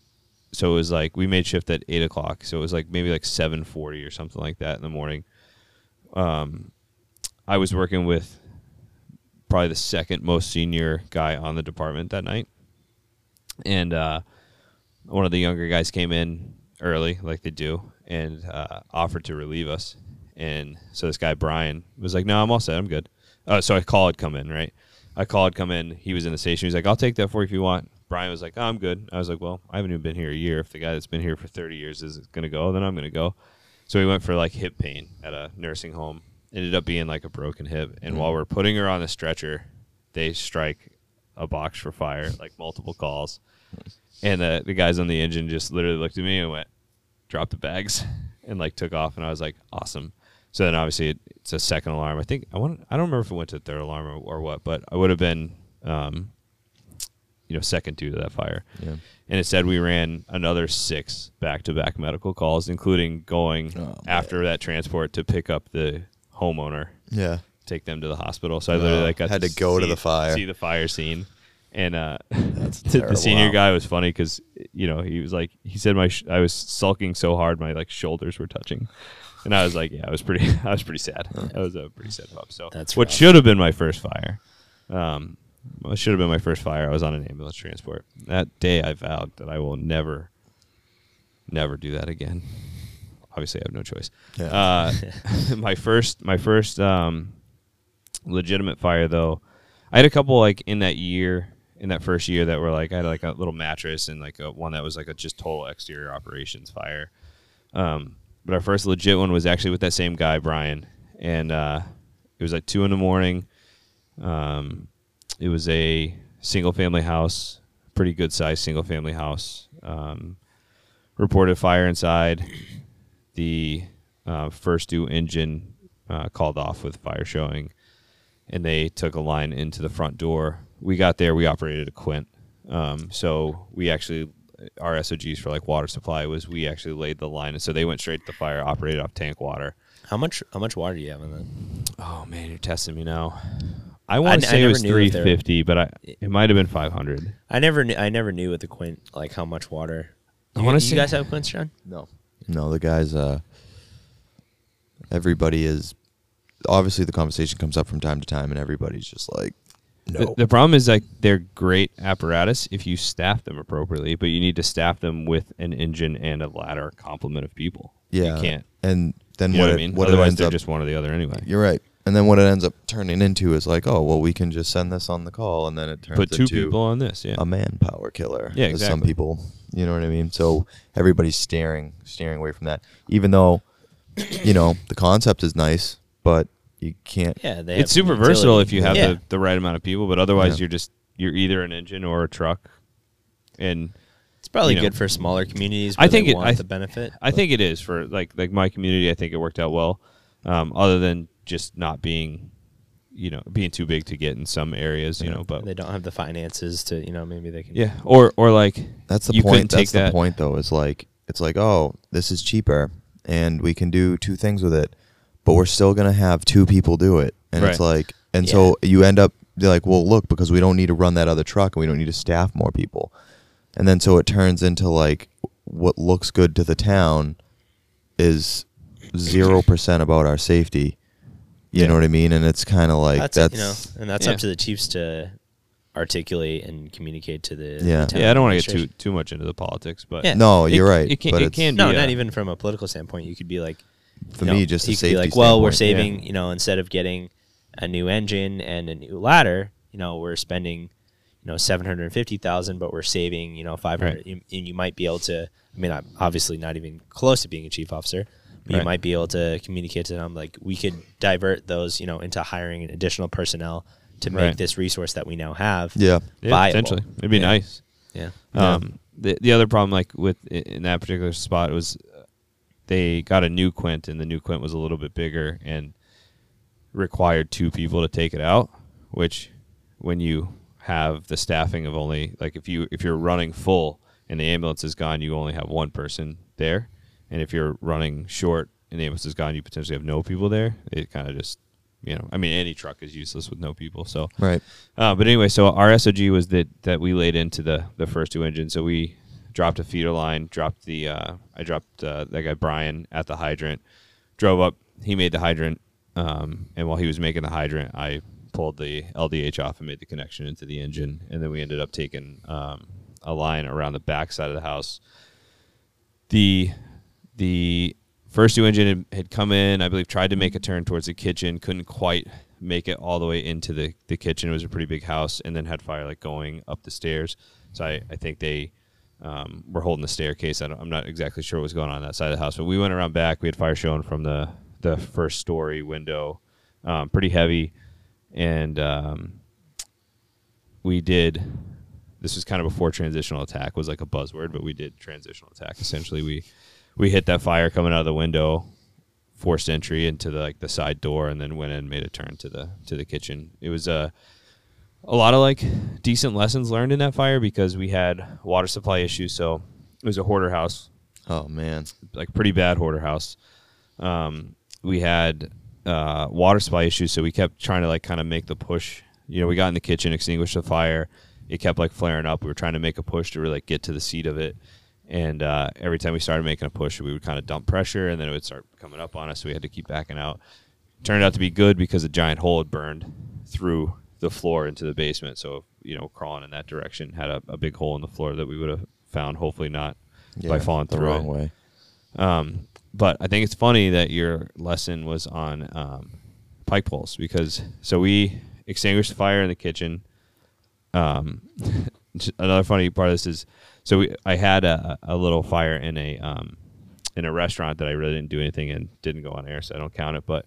S2: so it was like we made shift at eight o'clock, so it was like maybe like 7:40 or something like that in the morning. Um, I was working with probably the second most senior guy on the department that night. And uh, one of the younger guys came in early, like they do, and uh, offered to relieve us. And so this guy Brian was like, "No, I'm all set. I'm good." Uh, so I called come in, right? I called come in. He was in the station. He was like, "I'll take that for you if you want." Brian was like, oh, "I'm good." I was like, "Well, I haven't even been here a year. If the guy that's been here for 30 years is going to go, then I'm going to go." So we went for like hip pain at a nursing home. Ended up being like a broken hip. And while we're putting her on the stretcher, they strike a box for fire, like multiple calls. And the, the guys on the engine just literally looked at me and went, dropped the bags and like took off. And I was like, awesome. So then obviously it, it's a second alarm. I think I want, I don't remember if it went to third alarm or, or what, but I would have been, um, you know, second due to that fire.
S3: Yeah.
S2: And instead, we ran another six back-to-back medical calls, including going
S3: Oh,
S2: after that transport to pick up the homeowner,
S3: Yeah.
S2: take them to the hospital. So I literally
S3: Oh,
S2: like got
S3: had to go to the fire.
S2: see the fire scene, and uh, the, senior guy was funny because you know he was like he said my sh- I was sulking so hard my like shoulders were touching. and I was like, yeah, I was pretty, I was pretty sad. I was a pretty sad pup. So
S4: That's
S2: what
S4: rough.
S2: should have been my first fire. Um, what should have been my first fire. I was on an ambulance transport that day. I vowed that I will never, never do that again. Obviously, I have no choice.
S3: Yeah.
S2: Uh, my first, my first um, legitimate fire though. I had a couple like in that year, in that first year that were like I had like a little mattress and like a one that was like a just total exterior operations fire. Um, but our first legit one was actually with that same guy, Brian, and uh, it was like two in the morning. Um, it was a single family house, pretty good sized single family house. Um, reported fire inside. The uh, first due engine uh, called off with fire showing, and they took a line into the front door. We got there. We operated a quint, um, so we actually our SOGs for like water supply was we actually laid the line, and so they went straight to the fire, operated off tank water.
S4: How much how much water do you have in that?
S2: Oh man, you're testing me now. I want to say it was
S4: knew if they were-
S2: 350, but I it might have been 500.
S4: I never knew, I never knew with the quint like how much water.
S2: I wanna
S4: you guys have quints, John?
S3: No. No, the guys uh everybody is obviously the conversation comes up from time to time and everybody's just like no.
S2: The, the problem is like they're great apparatus if you staff them appropriately, but you need to staff them with an engine and a ladder complement of people.
S3: yeah.
S2: you can't.
S3: And then
S2: You know
S3: what,
S2: what,
S3: it,
S2: I mean?
S3: what
S2: Otherwise,
S3: ends
S2: they're
S3: up
S2: just one or the other anyway.
S3: You're right. And then what it ends up turning into is like, oh, well, we can just send this on the call, and then it turns into.
S2: Put two people on this, yeah.
S3: a manpower killer.
S2: Yeah,
S3: as Some people, you know what I mean. So everybody's staring, staring away from that. Even though, you know, the concept is nice, but you can't.
S4: Yeah, they
S2: it's
S4: have
S2: super versatile if you have
S4: yeah.
S2: the, the right amount of people, but otherwise
S3: Yeah.
S2: you're just you're either an engine or a truck. And
S4: It's probably
S2: you know.
S4: good for smaller communities.
S2: I think
S4: they
S2: it-
S4: want
S2: I
S4: the benefit.
S2: I
S4: but-
S2: think it is for like like my community. I think it worked out well, um, other than just not being, you know, being too big to get in some areas. You
S3: Yeah.
S2: know, but
S4: they don't have the finances to you know maybe they can.
S2: yeah, or or like
S3: That's the
S2: you couldn't
S3: point.
S2: take
S3: That's the
S2: that.
S3: point, though. Is like it's like, oh, this is cheaper, and we can do two things with it, but we're still gonna have two people do it, and it's
S2: Right.
S3: like, and so you end up you're like, well, look, because we don't need to run that other truck, and we don't need to staff more people, and then so it turns into like what looks good to the town is zero percent about our safety. You
S2: Yeah.
S3: know what I mean? And it's kind of like
S4: that's,
S3: that's,
S4: you know, and that's
S2: Yeah.
S4: up to the chiefs to articulate and communicate to the
S3: Yeah.
S4: the town
S2: Yeah, I don't want to get too
S4: administration.
S2: too much into the politics, but
S4: Yeah.
S3: no,
S2: it-
S3: you're right.
S2: It can,
S3: but
S2: it
S3: it's,
S2: can
S4: No,
S2: be
S4: not
S2: a-
S4: even from a political standpoint. You could be like,
S3: for
S4: you know,
S3: me just a
S4: you could
S3: safety
S4: be like, well, we're saving, you know, instead of getting a new engine and a new ladder, you know, we're spending, you know, seven hundred fifty thousand, but we're saving, you know, five hundred,
S2: Right.
S4: and you might be able to. I mean, I'm obviously not even close to being a chief officer, but you might be able to communicate to them like we could divert those, you know, into hiring additional personnel to make
S2: Right.
S4: this resource that we now have.
S3: Yeah.
S2: yeah, potentially it'd be
S4: Yeah.
S2: nice.
S4: Yeah.
S2: Um, the the other problem, like with in that particular spot, was they got a new quint, and the new quint was a little bit bigger and required two people to take it out. Which, when you have the staffing of only like if you if you're running full and the ambulance is gone, you only have one person there, and if you're running short and the ambulance is gone, you potentially have no people there. It kind of just you know, I mean, any truck is useless with no people. So
S3: Right.
S2: uh, but anyway, so our SOG was that that we laid into the the first two engines. So we dropped a feeder line, dropped the uh, I dropped uh, that guy Brian at the hydrant, drove up. He made the hydrant, um, and while he was making the hydrant, I pulled the LDH off and made the connection into the engine, and then we ended up taking um, a line around the back side of the house. The the first due engine had, come in, I believe, tried to make a turn towards the kitchen, couldn't quite make it all the way into the, the kitchen. It was a pretty big house, and then had fire like going up the stairs. So I, I think they um, were holding the staircase. I I'm not exactly sure what was going on, that side of the house, but we went around back. We had fire showing from the the first story window, um, pretty heavy, and um, we did. This was kind of before transitional attack was like a buzzword, but we did transitional attack. Essentially, we we hit that fire coming out of the window, forced entry into the like the side door, and then went in and made a turn to the to the kitchen. It was a a lot of like decent lessons learned in that fire because we had water supply issues. So it was a hoarder house,
S3: Oh man.
S2: like pretty bad hoarder house. Um, we had uh, water supply issues, so we kept trying to like kind of make the push. You know, we got in the kitchen, extinguished the fire. It kept like flaring up. We were trying to make a push to really like, get to the seat of it, and uh, every time we started making a push, we would kind of dump pressure, and then it would start coming up on us. So we had to keep backing out. Turned out to be good because a giant hole had burned through the floor into the basement. So you know, crawling in that direction had a, a big hole in the floor that we would have found. Hopefully not by falling
S3: the
S2: through
S3: wrong
S2: it.
S3: way.
S2: Um, but I think it's funny that your lesson was on um, pike poles because so we extinguished the fire in the kitchen. Um, another funny part of this is so we I had a, a little fire in a um, in a restaurant that I really didn't do anything and didn't go on air, so I don't count it. But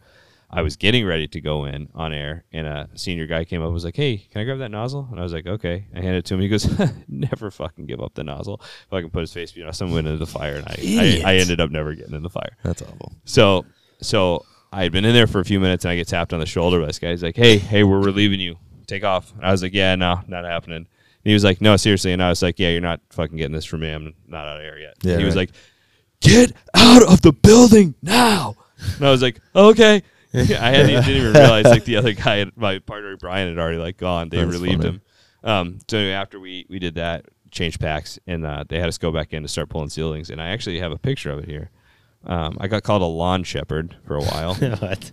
S2: I was getting ready to go in on air, and a senior guy came up and was like, "Hey, can I grab that nozzle?" And I was like, "Okay." I handed it to him. He goes, "Never fucking give up the nozzle." Can put his face, you know, someone went into the fire, and I, I I ended up never getting in the fire.
S3: That's awful.
S2: So so I had been in there for a few minutes and I get tapped on the shoulder by this guy. He's like, Hey, hey, we're relieving you. Take off. And I was like, Yeah, no, not happening. And he was like, No, seriously. And I was like, Yeah, you're not fucking getting this from me. I'm not out of air yet.
S3: Yeah,
S2: and he was like, Get out of the building now. And I was like, Okay. I hadn't, didn't even realize like the other guy, had, my partner Brian, had already like gone. They
S3: That's
S2: relieved
S3: funny.
S2: him. Um, so anyway, after we we did that, changed packs, and uh, they had us go back in to start pulling ceilings. And I actually have a picture of it here. Um, I got called a lawn shepherd for a while
S4: what?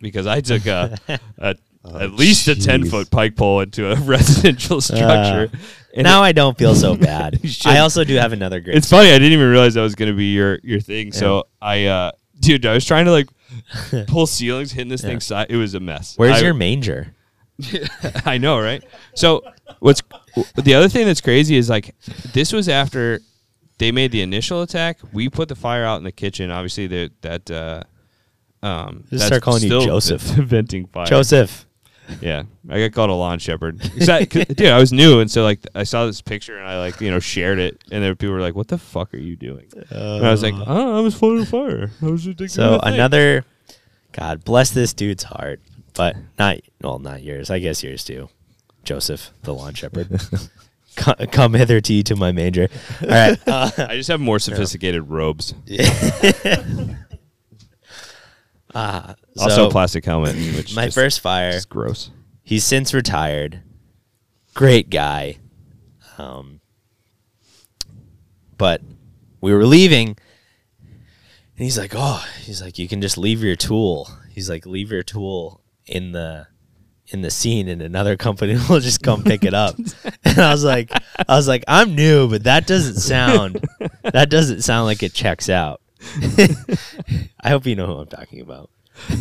S2: because I took a, a
S3: Oh,
S2: at least a
S3: 10
S2: foot pike pole into a residential structure. and
S4: now I don't feel so bad. I also do have another great.
S2: it's funny. I didn't even realize that was going to be your your thing. So I, uh, dude, I was trying to like pull ceilings, hitting this
S4: Yeah.
S2: thing side. It was a mess.
S4: Where's
S2: I-
S4: your manger?
S2: I know, right? So what's the other thing that's crazy is like this was after they made the initial attack. We put the fire out in the kitchen. Obviously, the, that uh, um,
S4: Just
S2: that's
S4: start calling you Joseph.
S2: venting fire.
S4: Joseph.
S2: Yeah, I got called a lawn shepherd. 'Cause I- 'cause, dude, I was new, and so like I saw this picture and I like you know shared it, and then people were like, "What the fuck are you doing?" and I was like, "Oh, I was floating fire. I was just doing
S4: So
S2: my thing."
S4: another, God bless this dude's heart, but not well, not yours. I guess yours too, Joseph, the lawn shepherd. come, come hither to you to my manger. All right. Uh,
S2: I just have more sophisticated robes.
S4: uh,
S2: Also,
S4: so
S2: a plastic helmet. Which
S4: my first fire.
S2: is gross.
S4: He's since retired. Great guy. Um, but we were leaving, and he's like, "Oh, he's like, you can just leave your tool." He's like, "Leave your tool in the in the scene, and another company will just come pick it up." and I was like, "I was like, I'm new, but that doesn't sound that doesn't sound like it checks out." I hope you know who I'm talking about.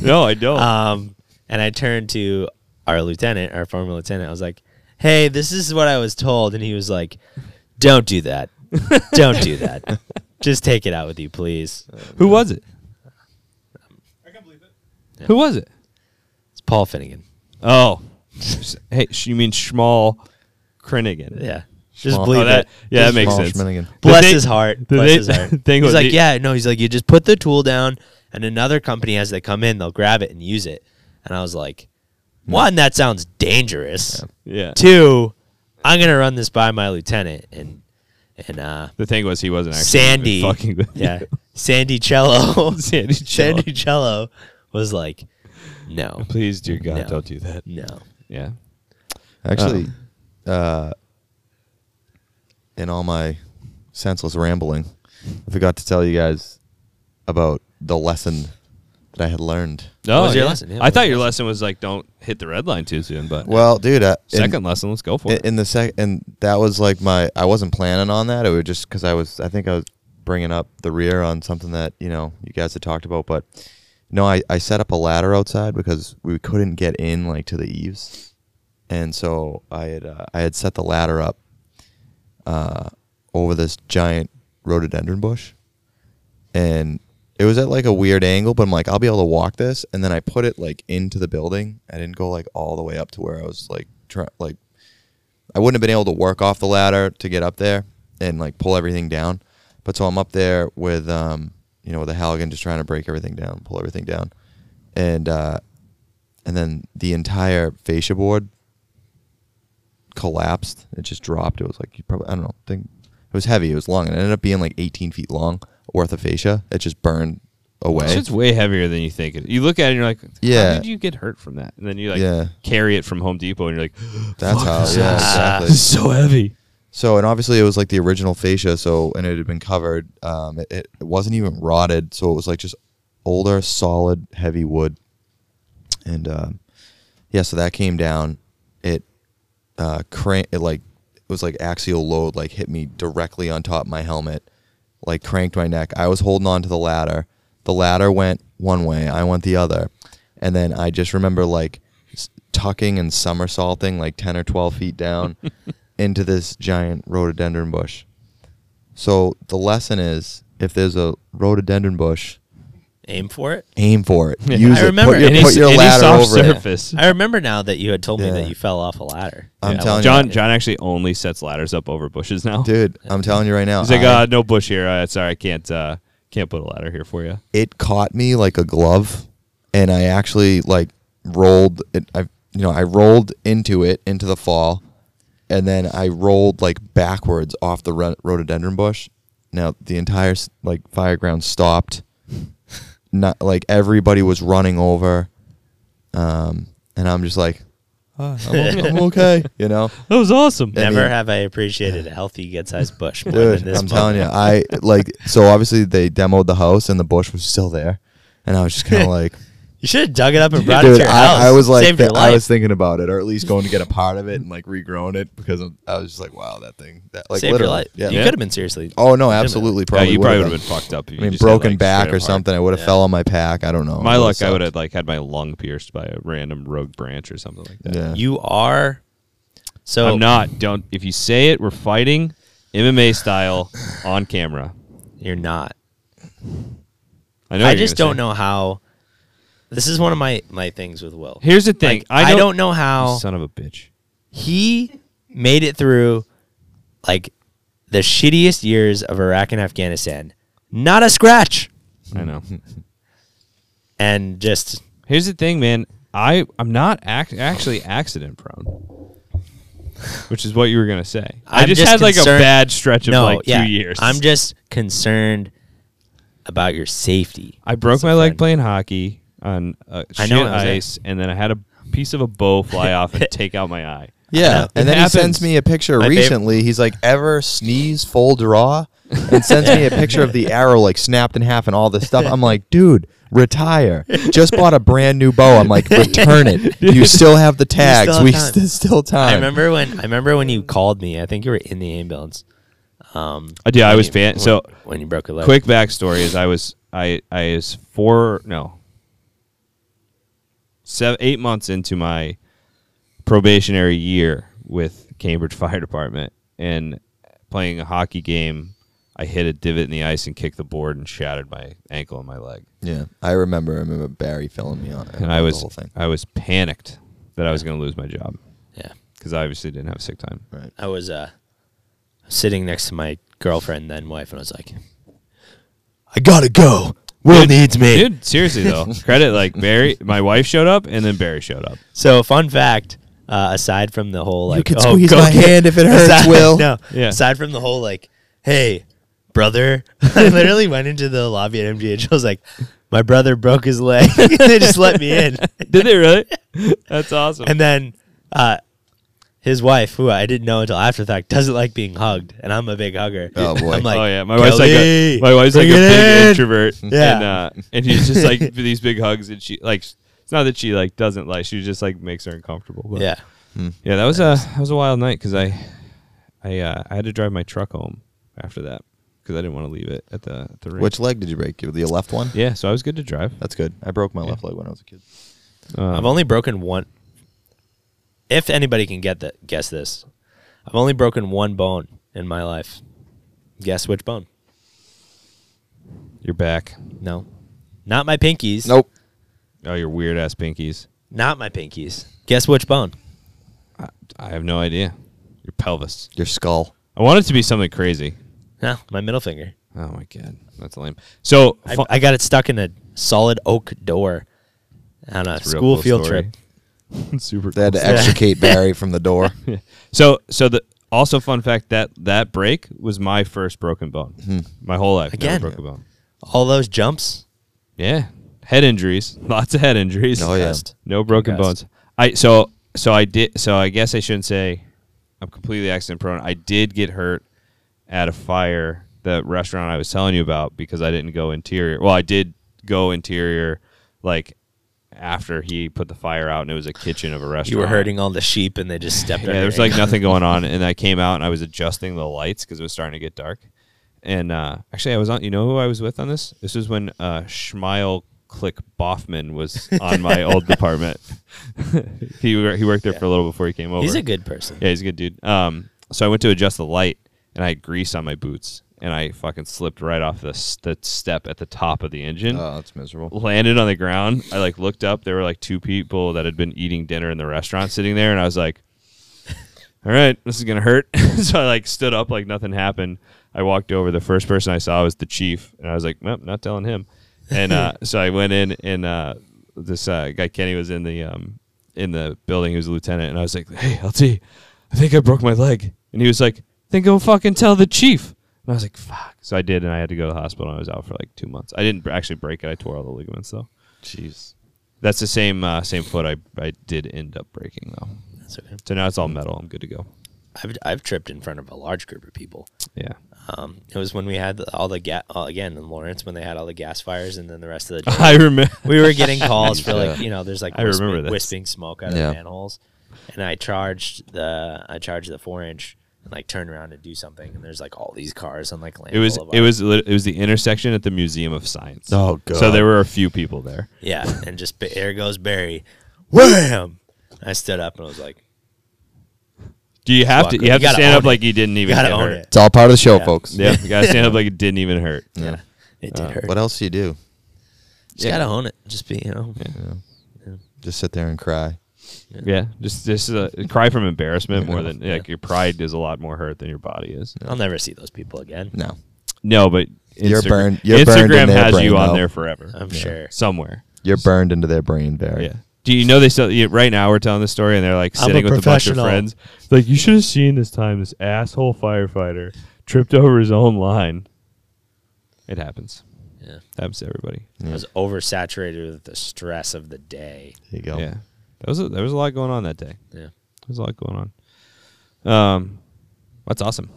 S2: No, I don't.
S4: Um, and I turned to our lieutenant, our former lieutenant. I was like, "Hey, this is what I was told," and he was like, "Don't do that. Don't do that. Just take it out with you, please."
S2: Who was it?
S5: I can believe it.
S2: Who was it?
S4: It's Paul Finnegan.
S2: Oh, hey, sh- you mean Schmal Krennigan?
S4: Yeah, just
S3: Small-
S4: believe
S2: Oh, that,
S4: it.
S2: yeah, that makes
S3: Small
S2: sense.
S3: Schminnigan.
S2: The
S4: Bless
S2: thing-
S4: his heart.
S2: the
S4: Bless
S2: thing-
S4: his heart.
S2: thing
S4: He's
S2: was
S4: like,
S2: the-
S4: yeah, no. He's like, you just put the tool down, and another company as they come in, they'll grab it and use it. And I was like, one, that sounds dangerous.
S2: Yeah.
S4: Two, I'm gonna run this by my lieutenant, and and uh,
S2: The thing was, he wasn't actually
S4: Sandy,
S2: fucking with
S4: yeah,
S2: you.
S4: Sandy Cello,
S2: Sandy Cello.
S4: Sandy Cello was like, no,
S2: Please, dear God,
S4: No.
S2: don't do that.
S4: no.
S2: Yeah.
S3: Actually, uh, in all my senseless rambling, I forgot to tell you guys about the lesson that I had learned.
S2: No,
S4: was your
S2: yeah.
S4: lesson? Yeah,
S2: I thought your
S4: your
S2: lesson was like, don't hit the red line too soon. But
S3: Well, dude, uh, in-
S2: second lesson, let's go for
S3: in,
S2: it.
S3: in the sec, and that was like my. I wasn't planning on that. It was just because I was. I think I was bringing up the rear on something that you know you guys had talked about, but no, I I set up a ladder outside because we couldn't get in like to the eaves, and so I had uh, I had set the ladder up uh, over this giant rhododendron bush, and it was at like a weird angle, but I'm like, I'll be able to walk this, and then I put it like into the building. I didn't go like all the way up to where I was like try like I wouldn't have been able to work off the ladder to get up there and like pull everything down. But so I'm up there with um you know with a Halligan just trying to break everything down, pull everything down, and uh, and then the entire fascia board collapsed. It just dropped. It was like you probably I don't know. Think it was heavy. It was long. It ended up being like 18 feet long fascia. It just burned away.
S2: It's way heavier than you think. You look at it and you're like,
S3: Yeah.
S2: how did you get hurt from that? And then you like
S3: Yeah.
S2: carry it from Home Depot and you're like,
S3: That's how. Yeah, exactly.
S2: This is so heavy.
S3: So and obviously it was like the original fascia, so and it had been covered. Um, it, it, it wasn't even rotted, so it was like just older, solid, heavy wood. And um, yeah, so that came down. It uh, crank it like it was like axial load, like hit me directly on top of my helmet, like cranked my neck. I was holding on to the ladder. The ladder went one way, I went the other, and then I just remember like tucking and somersaulting like ten or twelve feet down into this giant rhododendron bush. So the lesson is, if there's a rhododendron bush,
S4: Aim for it.
S3: aim for it.
S2: Yeah.
S3: Use
S4: I
S3: it.
S4: remember
S3: Put your,
S4: any-
S3: put your
S2: any
S3: ladder
S2: soft
S3: over it.
S2: surface.
S4: I remember now that you had told me
S3: Yeah.
S4: that you fell off a ladder.
S3: I'm
S2: Yeah,
S3: telling you,
S2: John. John actually only sets ladders up over bushes now.
S3: dude. I'm telling you right now.
S2: He's like,
S3: I-
S2: uh, no bush here. Uh, sorry, I can't. Uh, can't put a ladder here for you.
S3: it caught me like a glove and I actually like rolled it I you know I rolled into it into the fall and then I rolled like backwards off the ro- rhododendron bush now the entire s- like fire ground stopped not like everybody was running over um and I'm just like "Ah, I'm, o- I'm okay you know
S2: That was awesome.
S3: I
S4: Never
S3: mean-
S4: have I appreciated a healthy, good-sized bush more
S3: Dude,
S4: than this.
S3: I'm telling you. I like so obviously they demoed the house and the bush was still there, and I was just kind of like,
S4: you should have dug it up and brought it
S3: dude,
S4: to your house.
S3: I, I was like,
S4: Saved your
S3: th- I
S4: life.
S3: was thinking about it, or at least going to get a part of it and like regrowing it because of, I was just like, wow, that thing, that like
S4: Saved your
S3: literally,
S4: life.
S3: yeah.
S4: You
S2: Yeah.
S4: could have been seriously.
S3: Oh no,
S4: legitimate.
S3: absolutely,
S2: Yeah,
S3: probably.
S2: you probably would
S3: would've
S2: been fucked up. If
S3: I
S2: you
S3: mean,
S2: just had,
S3: broken
S2: like,
S3: back
S2: straight
S3: or
S2: up heart.
S3: something. I would have
S4: Yeah.
S3: fell on my pack. I don't know.
S2: My
S3: It
S2: luck,
S3: would've
S2: I would have like had my lung pierced by a random rogue branch or something like that.
S3: Yeah.
S4: You are. So
S2: I'm not. Don't. If you say it, we're fighting MMA style on camera.
S4: You're not.
S2: I know.
S4: I
S2: you're
S4: just
S2: gonna
S4: don't
S2: say-
S4: know how. This is one of my my things with Will.
S2: Here's the thing.
S4: Like,
S2: I,
S4: I
S2: don't,
S4: don't know how
S2: Son of a bitch.
S4: he made it through like the shittiest years of Iraq and Afghanistan. Not a scratch.
S2: I know.
S4: And just
S2: Here's the thing, man. I I'm not ac- actually accident prone, which is what you were gonna say. I
S4: I'm
S2: just,
S4: just
S2: had like a bad stretch of
S4: no,
S2: like
S4: yeah.
S2: two years.
S4: I'm just concerned about your safety.
S2: I broke
S4: as a
S2: my leg playing hockey on uh,
S4: I
S2: shit
S4: know, I was there.
S2: ice, and then I had a piece of a bow fly off and take out my eye.
S3: Yeah,
S2: It
S3: and then
S2: happens.
S3: he sends me a picture
S4: My fav-
S3: recently. He's like, "Ever sneeze full draw?" and sends me a picture of the arrow like snapped in half and all this stuff. I'm like, "Dude, retire! Just bought a brand new bow." I'm like, "Return it. You still have the tags.
S4: have
S3: we
S4: time."
S3: st- still time."
S4: I remember when I remember when you called me. I think you were in the ambulance. Um,
S2: Uh, yeah, I
S4: when
S2: was
S4: you-
S2: fan-
S4: when-
S2: so-
S4: when you broke your leg.
S2: Quick backstory is I was I I was four no seven eight months into my probationary year with Cambridge Fire Department and playing a hockey game. I hit a divot in the ice and kicked the board and shattered my ankle and my leg.
S3: yeah, I remember. I remember Barrey filling me on it.
S2: And I
S3: the
S2: was
S3: whole thing.
S2: I was panicked that I was going to lose my job
S4: Yeah,
S2: because I obviously didn't have sick time.
S3: Right.
S4: I was uh, sitting next to my girlfriend then wife, and I was like,
S3: I gotta go. Will
S2: Dude,
S3: needs me.
S2: Dude, seriously though, credit like Barrey. My wife showed up and then Barrey showed up.
S4: So, fun fact. Uh, aside from the whole like,
S3: you can
S4: oh,
S3: squeeze
S4: go
S3: my
S4: get-
S3: hand if it hurts.
S4: aside,
S3: Will.
S4: No,
S2: Yeah.
S4: Aside from the whole like, hey, brother, I literally went into the lobby at MGH. I was like, my brother broke his leg. they just let me in,
S2: Did they really? That's awesome.
S4: and then uh, his wife, who I didn't know until after the fact, doesn't like being hugged, and I'm a big hugger.
S3: Oh, boy.
S4: I'm like,
S2: oh yeah, my wife's like a my wife's like a big
S4: in."
S2: introvert.
S4: Yeah.
S2: and uh, and she's just like these big hugs, and she like it's not that she like doesn't like she just like makes her uncomfortable. But
S4: yeah.
S2: yeah, that was a that was a wild night because I I uh, I had to drive my truck home after that because I didn't want to leave it at the at the rink.
S3: Which leg did you break? The left one.
S2: yeah, so I was good to drive.
S3: That's good. I broke my
S2: Yeah.
S3: left leg when I was a kid.
S2: Um,
S4: I've only broken one. If anybody can get that, guess this. I've only broken one bone in my life. Guess which bone?
S2: your back.
S4: No, not my pinkies.
S3: Nope.
S2: Oh, your weird ass pinkies.
S4: not my pinkies. Guess which bone?
S2: I, I have no idea. Your pelvis.
S3: Your skull.
S2: I want it to be something crazy.
S4: No, my middle finger.
S2: Oh my god, that's lame. So
S4: I,
S2: fu-
S4: I got it stuck in a solid oak door on a
S2: It's a real
S4: school
S2: cool
S4: field
S2: story.
S4: trip.
S2: super.
S3: They had to
S2: cool.
S3: extricate Barrey from the door.
S2: So so the also fun fact that that break was my first broken bone.
S3: Hmm.
S2: My whole life
S4: Again.
S2: never broke a bone.
S4: All those jumps.
S2: Yeah, head injuries, lots of head injuries.
S3: Oh, yeah.
S4: Concussed.
S2: no broken
S4: Concussed.
S2: bones. I so so I did so I guess I shouldn't say I'm completely accident prone. I did get hurt at a fire, the restaurant I was telling you about, because I didn't go interior. Well, I did go interior, like after he put the fire out, and it was a kitchen of a restaurant.
S4: You were hurting all the sheep, and they just stepped.
S2: Yeah, there was like nothing going on, and I came out and I was adjusting the lights because it was starting to get dark. And uh, actually, I was on. You know who I was with on this? This was when uh, Schmeil Click Boffman was on my old department. he he worked there for a little before he came over.
S4: He's a good person.
S2: yeah, he's a good dude. Um, so I went to adjust the light, and I had grease on my boots, and I fucking slipped right off the the step at the top of the engine
S3: Oh, that's miserable.
S2: landed on the ground. I like looked up. There were like two people that had been eating dinner in the restaurant sitting there, and I was like, "All right, this is gonna hurt." so I like stood up like nothing happened. I walked over. The first person I saw was the chief, and I was like, "Nope, not telling him." And uh, so I went in, and uh, this uh, guy Kenny was in the um, in the building. He was a lieutenant, and I was like, "Hey, LT, I think I broke my leg." And he was like, "Then go fucking tell the chief." And I was like, "Fuck!" So I did, and I had to go to the hospital. and I was out for like two months. I didn't actually break it. I tore all the ligaments though.
S3: Jeez.
S2: That's the same uh, same foot I, I did end up breaking though.
S4: That's okay.
S2: So now it's all metal. I'm good to go.
S4: I've I've tripped in front of a large group of people.
S2: Yeah.
S4: Um, it was when we had all the gas uh, again in Lawrence when they had all the gas fires, and then the rest of the day
S2: I remember.
S4: we were getting calls for like you know there's like
S2: I remember
S4: wisping,
S2: this.
S4: wisping smoke out
S3: Yeah.
S4: of manholes, and I charged the I charged the four inch and like turn around and do something, and there's like all these cars on like Land
S2: It was
S4: Boulevard.
S2: it was it was the intersection at the Museum of Science.
S3: Oh, God.
S2: So there were a few people there.
S4: yeah, and just ba- there goes Barrey, wham! I stood up and I was like,
S2: Do you have to?
S4: Fuck,
S2: You have
S4: you
S2: to stand up
S4: it.
S2: like you didn't even
S4: gotta
S2: get hurt.
S4: it.
S3: It's all part of the show,
S4: Yeah.
S3: folks.
S2: Yeah, you gotta stand up like it didn't even hurt.
S3: Yeah.
S4: It did uh, hurt.
S3: What else do you do?
S4: Just gotta own it. Just be you know.
S3: Just sit there and cry.
S2: Yeah, just just uh, a cry from embarrassment more than like your pride is a lot more hurt than your body is.
S4: I'll never see those people again.
S3: No.
S2: No, but
S3: You're
S2: Instagram-
S3: burned- you're burned in
S2: Instagram
S3: their
S2: has
S3: brain,
S2: you on
S3: though.
S2: there forever.
S4: I'm sure.
S2: somewhere.
S3: You're burned into their brain, Barrey.
S2: Yeah. Do you know they still you, right now? We're telling this story, and they're like
S4: I'm
S2: sitting
S4: a
S2: with a bunch of
S4: professional.
S2: friends. Like you should have seen this time this asshole firefighter tripped over his own line. It happens.
S4: Yeah.
S2: happens to everybody.
S4: I was oversaturated with the stress of the day.
S3: There you go.
S2: Yeah, there was a, there was a lot going on that day.
S4: Yeah.
S2: There was a lot going on. Um, that's awesome.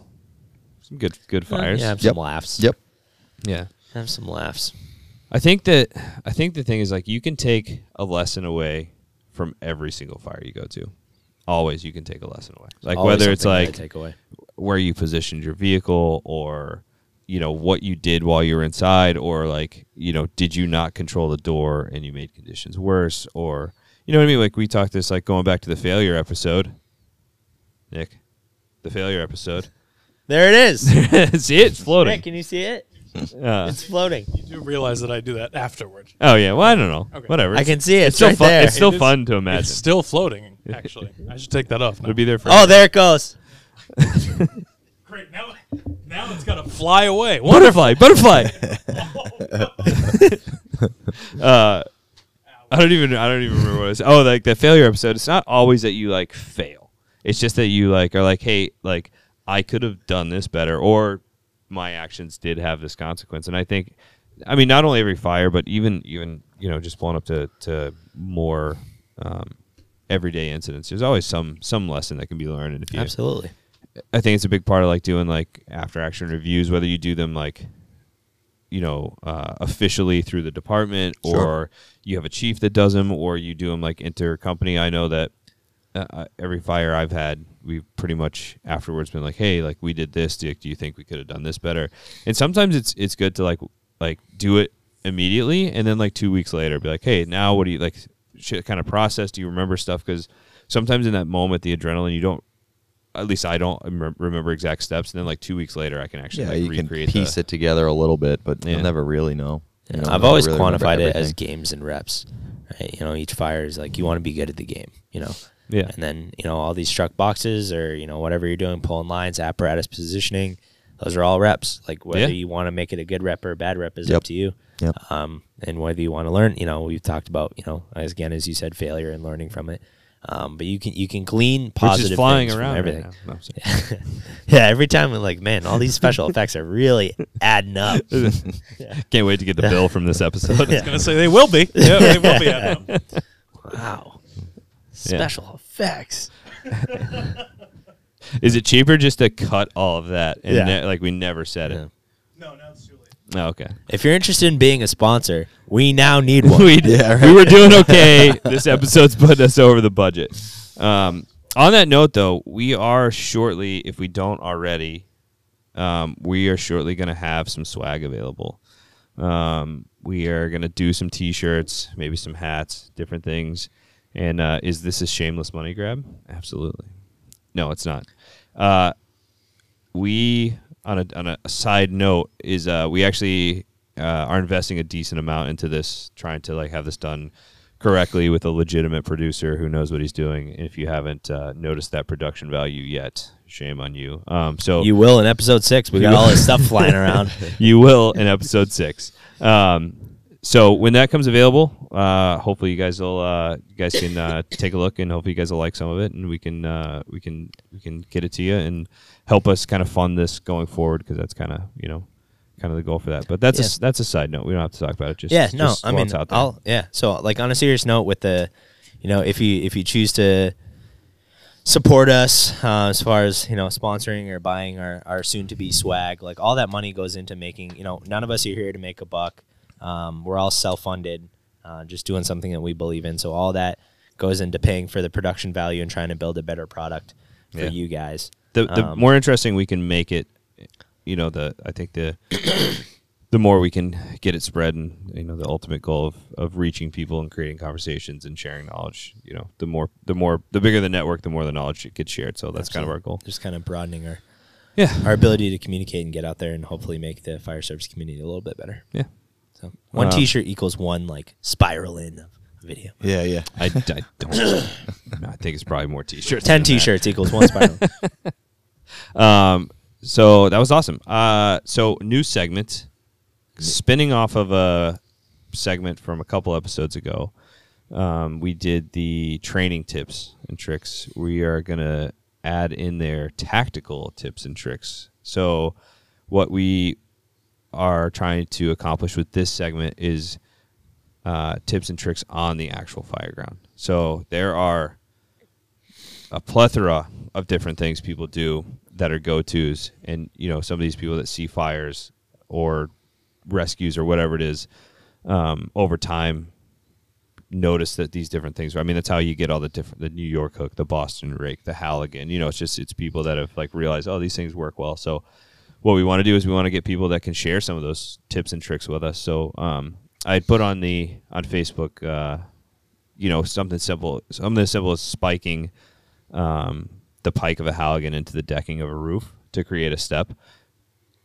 S2: Some good good fires.
S4: Yeah, have
S3: Yep.
S4: some laughs.
S3: Yep.
S2: yeah.
S4: Have some laughs.
S2: I think that I think the thing is like you can take a lesson away from every single fire you go to. Always you can take a lesson away. Like
S4: Always
S2: whether it's
S4: something that I
S2: like
S4: take away.
S2: where you positioned your vehicle or you know what you did while you were inside or like you know did you not control the door and you made conditions worse or you know what I mean like we talked this like going back to the failure episode Nick the failure episode
S4: There it is.
S2: see it? it's floating
S4: Nick, can you see it?
S2: Uh,
S4: It's floating.
S5: You do realize that I do that afterward.
S2: oh yeah well I don't know
S5: Okay.
S2: whatever
S4: I can see it.
S2: it's
S4: It's,
S2: still
S4: right
S2: fun
S4: there.
S2: it's still
S5: It is-
S2: fun to imagine
S5: It's still floating, actually. I should take that off. Now.
S2: it'll be there for
S4: oh, there it goes.
S5: Great. Now, now it's got to fly away.
S2: butterfly butterfly uh I don't even I don't even remember what it was. Oh, like the failure episode. It's not always that you like fail. It's just that you like are like, hey, like I could have done this better, or my actions did have this consequence. And I think, I mean, not only every fire, but even even you know just blowing up to to more um, everyday incidents. There's always some some lesson that can be learned. And if you,
S4: Absolutely.
S2: I think it's a big part of like doing like after action reviews, whether you do them like, you know, uh, officially through the department,
S3: Sure.
S2: or you have a chief that does them, or you do them like intercompany. I know that uh, uh, every fire I've had, we've pretty much afterwards been like, hey, like we did this. Do you, do you think we could have done this better? And sometimes it's it's good to like like do it immediately, and then like two weeks later, be like, hey, now what do you like? Shit, kind of process. Do you remember stuff? Because sometimes in that moment, the adrenaline, you don't at least I don't rem- remember exact steps, and then like two weeks later, I can actually
S3: Yeah,
S2: like,
S3: you can piece
S2: the,
S3: it together a little bit, but
S2: Yeah.
S3: you'll never really know. You know,
S4: I've always
S3: really
S4: quantified it as games and reps. Right? You know, each fire is like you want to be good at the game. You know,
S2: Yeah.
S4: And then you know all these struck boxes or you know whatever you're doing, pulling lines, apparatus positioning. Those are all reps. Like whether
S2: Yeah.
S4: you want to make it a good rep or a bad rep is
S3: Yep.
S4: up to you.
S3: Yep.
S4: Um, and whether you want to learn, you know, we've talked about, you know, as again as you said, failure and learning from it. Um, but you can you can glean
S2: which
S4: positive
S2: is flying
S4: things
S2: around
S4: everything.
S2: Right. No,
S4: yeah, every time we're like, man, all these special effects are really adding up.
S2: Can't wait to get the bill from this episode.
S4: Yeah.
S5: gonna say they will be. Yeah, they will be.
S4: Wow. Special effects.
S2: Is it cheaper just to cut all of that and
S4: Yeah.
S2: ne- like we never said it?
S5: No, now it's too late.
S2: Oh, okay.
S4: If you're interested in being a sponsor, we now need one.
S2: we, we were doing okay. this episode's putting us over the budget. Um, on that note, though, we are shortly, if we don't already, um, we are shortly going to have some swag available. Um, we are going to do some T-shirts, maybe some hats, different things. And uh, is this a shameless money grab? Absolutely. No, it's not. Uh, we on a on a side note is uh, we actually uh, are investing a decent amount into this, trying to like have this done correctly with a legitimate producer who knows what he's doing. And if you haven't uh, noticed that production value yet, shame on you. Um, so
S4: You will in episode six. We got all this stuff flying around.
S2: you will in episode six. Um, so when that comes available, uh, hopefully you guys will uh, you guys can uh, take a look and hopefully you guys will like some of it and we can uh, we can we can get it to you and help us kind of fund this going forward because that's kind of you know kind of the goal for that. But that's a
S4: Yeah.
S2: s that's a side note. We don't have to talk about it. Just
S4: yeah, no,
S2: just
S4: I mean,
S2: out there.
S4: I'll yeah. So like on a serious note, with the, you know, if you if you choose to support us uh, as far as you know sponsoring or buying our, our soon to be swag like all that money goes into making you know none of us are here to make a buck um, we're all self-funded uh, just doing something that we believe in so all that goes into paying for the production value and trying to build a better product for
S2: Yeah.
S4: you guys
S2: the the
S4: Um,
S2: more interesting we can make it, you know, the I think the the more we can get it spread, and you know, the ultimate goal of, of reaching people and creating conversations and sharing knowledge. You know, the more the more the bigger the network, the more the knowledge gets shared. So that's kind of our goal.
S4: just kind of broadening our
S2: Yeah,
S4: our ability to communicate and get out there and hopefully make the fire service community a little bit better
S2: yeah.
S4: So one
S2: Um,
S4: T-shirt equals one like spiral in of video.
S3: Yeah, yeah.
S2: I, I don't. I think it's probably more t-shirts.
S4: Ten
S2: than that.
S4: T-shirts equals one spiral.
S2: Um, so that was awesome. Uh, so new segment, spinning off of a segment from a couple episodes ago. Um, we did the training tips and tricks. We are gonna add in there tactical tips and tricks. So what we are trying to accomplish with this segment is uh, tips and tricks on the actual fire ground. So there are a plethora of different things people do that are go tos, and you know some of these people that see fires or rescues or whatever it is um, over time notice that these different things. I mean, that's how you get all the different the New York hook, the Boston rake, the Halligan. You know, it's just it's people that have like realized oh these things work well. So what we want to do is we want to get people that can share some of those tips and tricks with us. So um, I put on the on Facebook, uh, you know, something simple, something as simple as spiking um, the pike of a Halligan into the decking of a roof to create a step.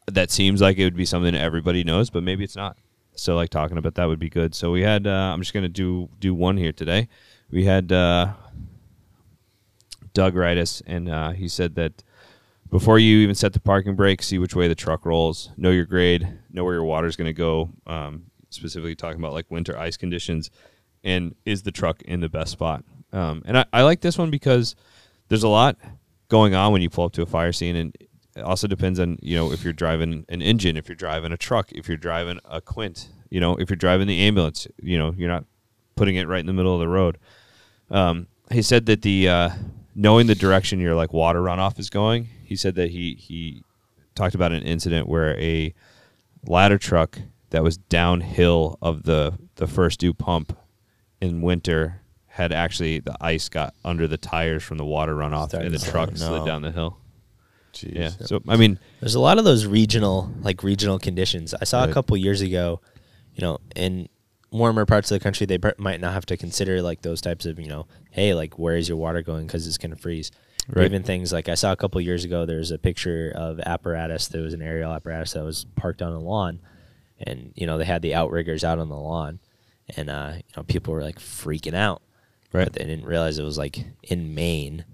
S2: That seems like it would be something everybody knows, but maybe it's not. So, like talking about that would be good. So we had. Uh, I'm just gonna do do one here today. We had uh, Doug write us, and uh, he said that before you even set the parking brake, see which way the truck rolls, know your grade, know where your water's going to go. Um, specifically talking about like winter ice conditions, and is the truck in the best spot? Um, and I, I like this one because there's a lot going on when you pull up to a fire scene, and it also depends on you know if you're driving an engine, if you're driving a truck, if you're driving a quint, you know, if you're driving the ambulance, you know, you're not putting it right in the middle of the road. Um, he said that the uh, knowing the direction your like water runoff is going. He said that he he talked about an incident where a ladder truck that was downhill of the the first due pump in winter had actually the ice got under the tires from the water runoff
S4: Started
S2: and the truck
S4: slide.
S2: slid
S4: No.
S2: down the hill.
S3: Jeez.
S2: Yeah. So I mean,
S4: There's a lot of those regional, like regional conditions. I saw a couple years ago, you know, in warmer parts of the country, they pr- might not have to consider like those types of, you know, hey, like where is your water going because it's going to freeze. Or
S2: Right.
S4: Even things like I saw a couple years ago, there's a picture of apparatus. There was an aerial apparatus that was parked on a lawn, and you know they had the outriggers out on the lawn, and uh, you know people were like freaking out,
S2: Right.
S4: But they didn't realize it was like in Maine,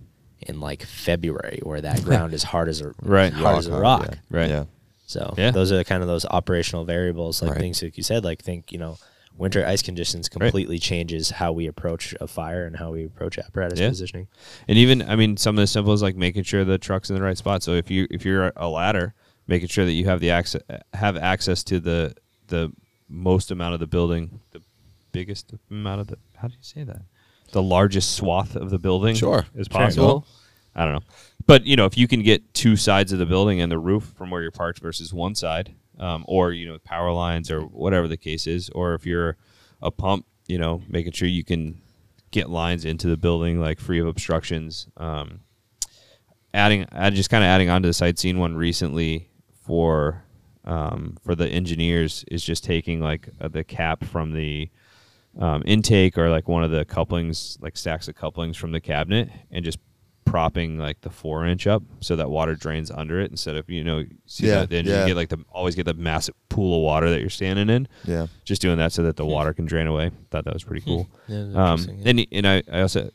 S4: in like February, where that ground is hard as a
S2: Right.
S4: hard as a
S3: hard,
S4: rock.
S3: yeah.
S2: Right.
S3: Yeah.
S4: So
S2: Yeah.
S4: those are kind of those operational variables, like
S3: Right.
S4: things like you said, like think you know, winter ice conditions completely changes how we approach a fire and how we approach apparatus
S2: Yeah.
S4: positioning.
S2: And even I mean, some of the simple is like making sure the truck's in the right spot. So if you if you're a ladder, making sure that you have the access have access to the the most amount of the building, the biggest amount of the how do you say that? The largest swath of the building,
S3: Sure.
S2: as
S3: Sure.
S2: possible. I don't know. But you know, if you can get two sides of the building and the roof from where you're parked versus one side, um, or you know, power lines or whatever the case is, or if you're a pump, you know, making sure you can get lines into the building like free of obstructions. Um, adding, I just kind of adding on to this. I'd seen one recently for um, for the engineers is just taking like uh, the cap from the um, intake or like one of the couplings, like stacks of couplings from the cabinet, and just propping like the four inch up so that water drains under it instead of you know see
S3: Yeah,
S2: that then
S3: yeah.
S2: you get like the always get the massive pool of water that you're standing in
S3: Yeah.
S2: just doing that so that the water can drain away thought that was pretty cool
S4: Yeah,
S2: um
S4: interesting, yeah.
S2: and, and I, I also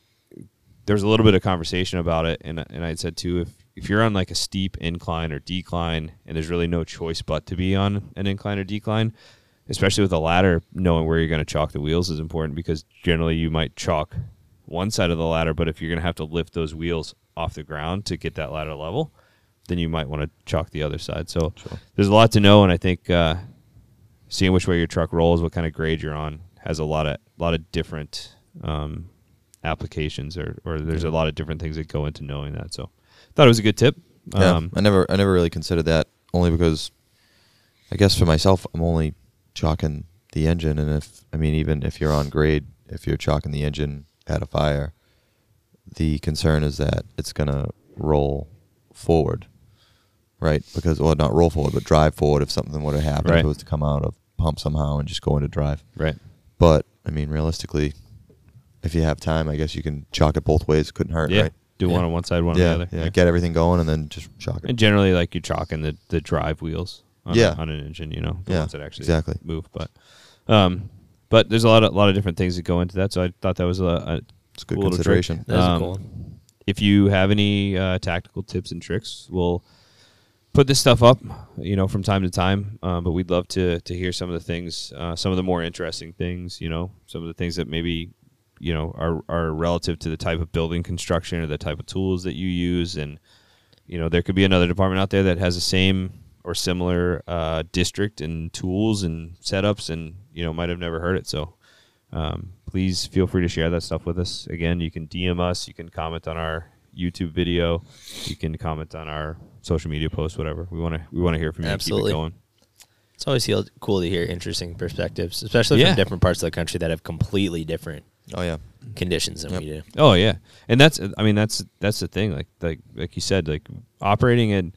S2: there was a little bit of conversation about it and, and i said too if if you're on like a steep incline or decline and there's really no choice but to be on an incline or decline especially with a ladder knowing where you're going to chalk the wheels is important because generally you might chalk one side of the ladder but if you're going to have to lift those wheels off the ground to get that ladder level then you might want to chalk the other side so there's a lot to know and i think uh, seeing which way your truck rolls, what kind of grade you're on, has a lot of a lot of different um, applications, or or there's a lot of different things that go into knowing that. So, thought it was a good tip.
S3: Yeah,
S2: Um,
S3: I never, I never really considered that only because, I guess for myself, I'm only chalking the engine, and if I mean, even if you're on grade, if you're chalking the engine at a fire, the concern is that it's gonna roll forward, right? Because well, not roll forward, but drive forward if something were to happen,
S2: Right.
S3: if it was to come out of pump somehow and just go into drive.
S2: right.
S3: But I mean, realistically, if you have time, I guess you can chalk it both ways. Couldn't hurt,
S2: Yeah.
S3: right?
S2: Do
S4: Yeah.
S2: one on one side, one
S3: yeah,
S2: on the other.
S3: yeah. Get everything going and then just chalk it.
S2: And generally, like you're chalking the, the drive wheels on,
S3: Yeah.
S2: on an engine, you know, the
S3: Yeah,
S2: ones that actually
S3: exactly.
S2: move. But um, but there's a lot of lot of different things that go into that. So I thought that was a, a
S3: It's a good
S2: cool little trick.
S3: consideration.
S4: That is a
S2: Um,
S4: cool one.
S2: if you have any uh, tactical tips and tricks, we'll put this stuff up, you know, from time to time. Um, but we'd love to to hear some of the things, uh, some of the more interesting things, you know, some of the things that maybe you know are are relative to the type of building construction or the type of tools that you use, and you know, there could be another department out there that has the same or similar uh, district and tools and setups, and you know, might have never heard it. So um, please feel free to share that stuff with us. Again, you can DM us, you can comment on our YouTube video, you can comment on our social media posts, whatever. We want to we want to hear from you. and
S4: Absolutely.
S2: Keep it going.
S4: It's always feel cool to hear interesting perspectives, especially
S2: Yeah.
S4: from different parts of the country that have completely different
S3: Oh yeah,
S4: conditions than
S3: Yep.
S4: we do.
S2: Oh yeah, and that's I mean that's that's the thing. Like like like you said, like operating in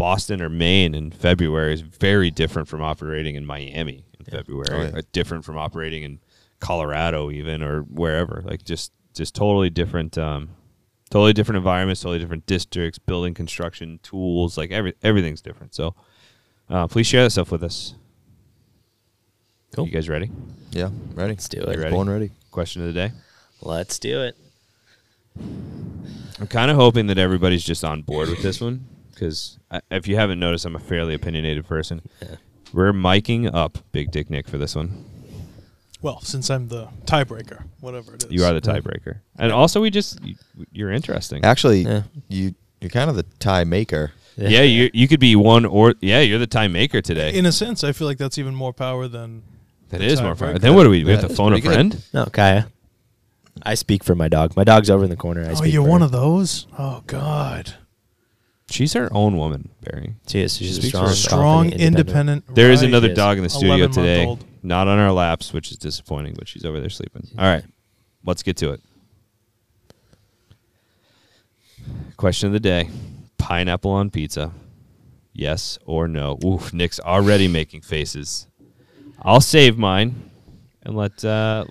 S2: Boston or Maine in February is very different from operating in Miami in February.
S3: Oh, yeah.
S2: different from operating in Colorado even or wherever. Like just just totally different. Um, totally different environments, totally different districts, building construction tools. Like every everything's different. So uh, please share that stuff with us.
S4: Cool.
S2: You guys ready?
S3: yeah. Ready?
S4: Let's do
S2: You
S4: it.
S2: ready?
S3: Born ready.
S2: Question of the day.
S4: Let's do it.
S2: I'm kind of hoping that everybody's just on board with this one because if you haven't noticed, I'm a fairly opinionated person.
S4: Yeah.
S2: We're miking up Big Dick Nick for this one.
S5: Well, since I'm the tiebreaker, whatever it is.
S2: You are the tiebreaker, and also we just you, you're interesting.
S3: Actually,
S4: Yeah.
S3: you you're kind of the tie maker.
S2: Yeah, you you could be one or yeah, you're the tie maker today.
S5: In a sense, I feel like that's even more power than.
S2: that
S5: the
S2: is more power. Then what do we? We have to phone a
S3: pretty good.
S2: friend.
S4: No, Kaya. I speak for my dog. My dog's over in the corner. I
S5: oh,
S4: speak
S5: you're
S4: for
S5: one
S4: her.
S5: of those. Oh God.
S2: She's her own woman, Barrey.
S4: She is. She's a
S2: Speaks for
S4: strong.
S5: Strong,
S4: confident,
S5: independent.
S2: There is
S5: right.
S2: another
S4: is.
S2: dog in the studio
S5: 11 month
S2: today,
S5: old.
S2: not on our laps, which is disappointing. But she's over there sleeping. All right, let's get to it. Question of the day: Pineapple on pizza? Yes or no? Ooh, Nick's already making faces. I'll save mine and let. Uh,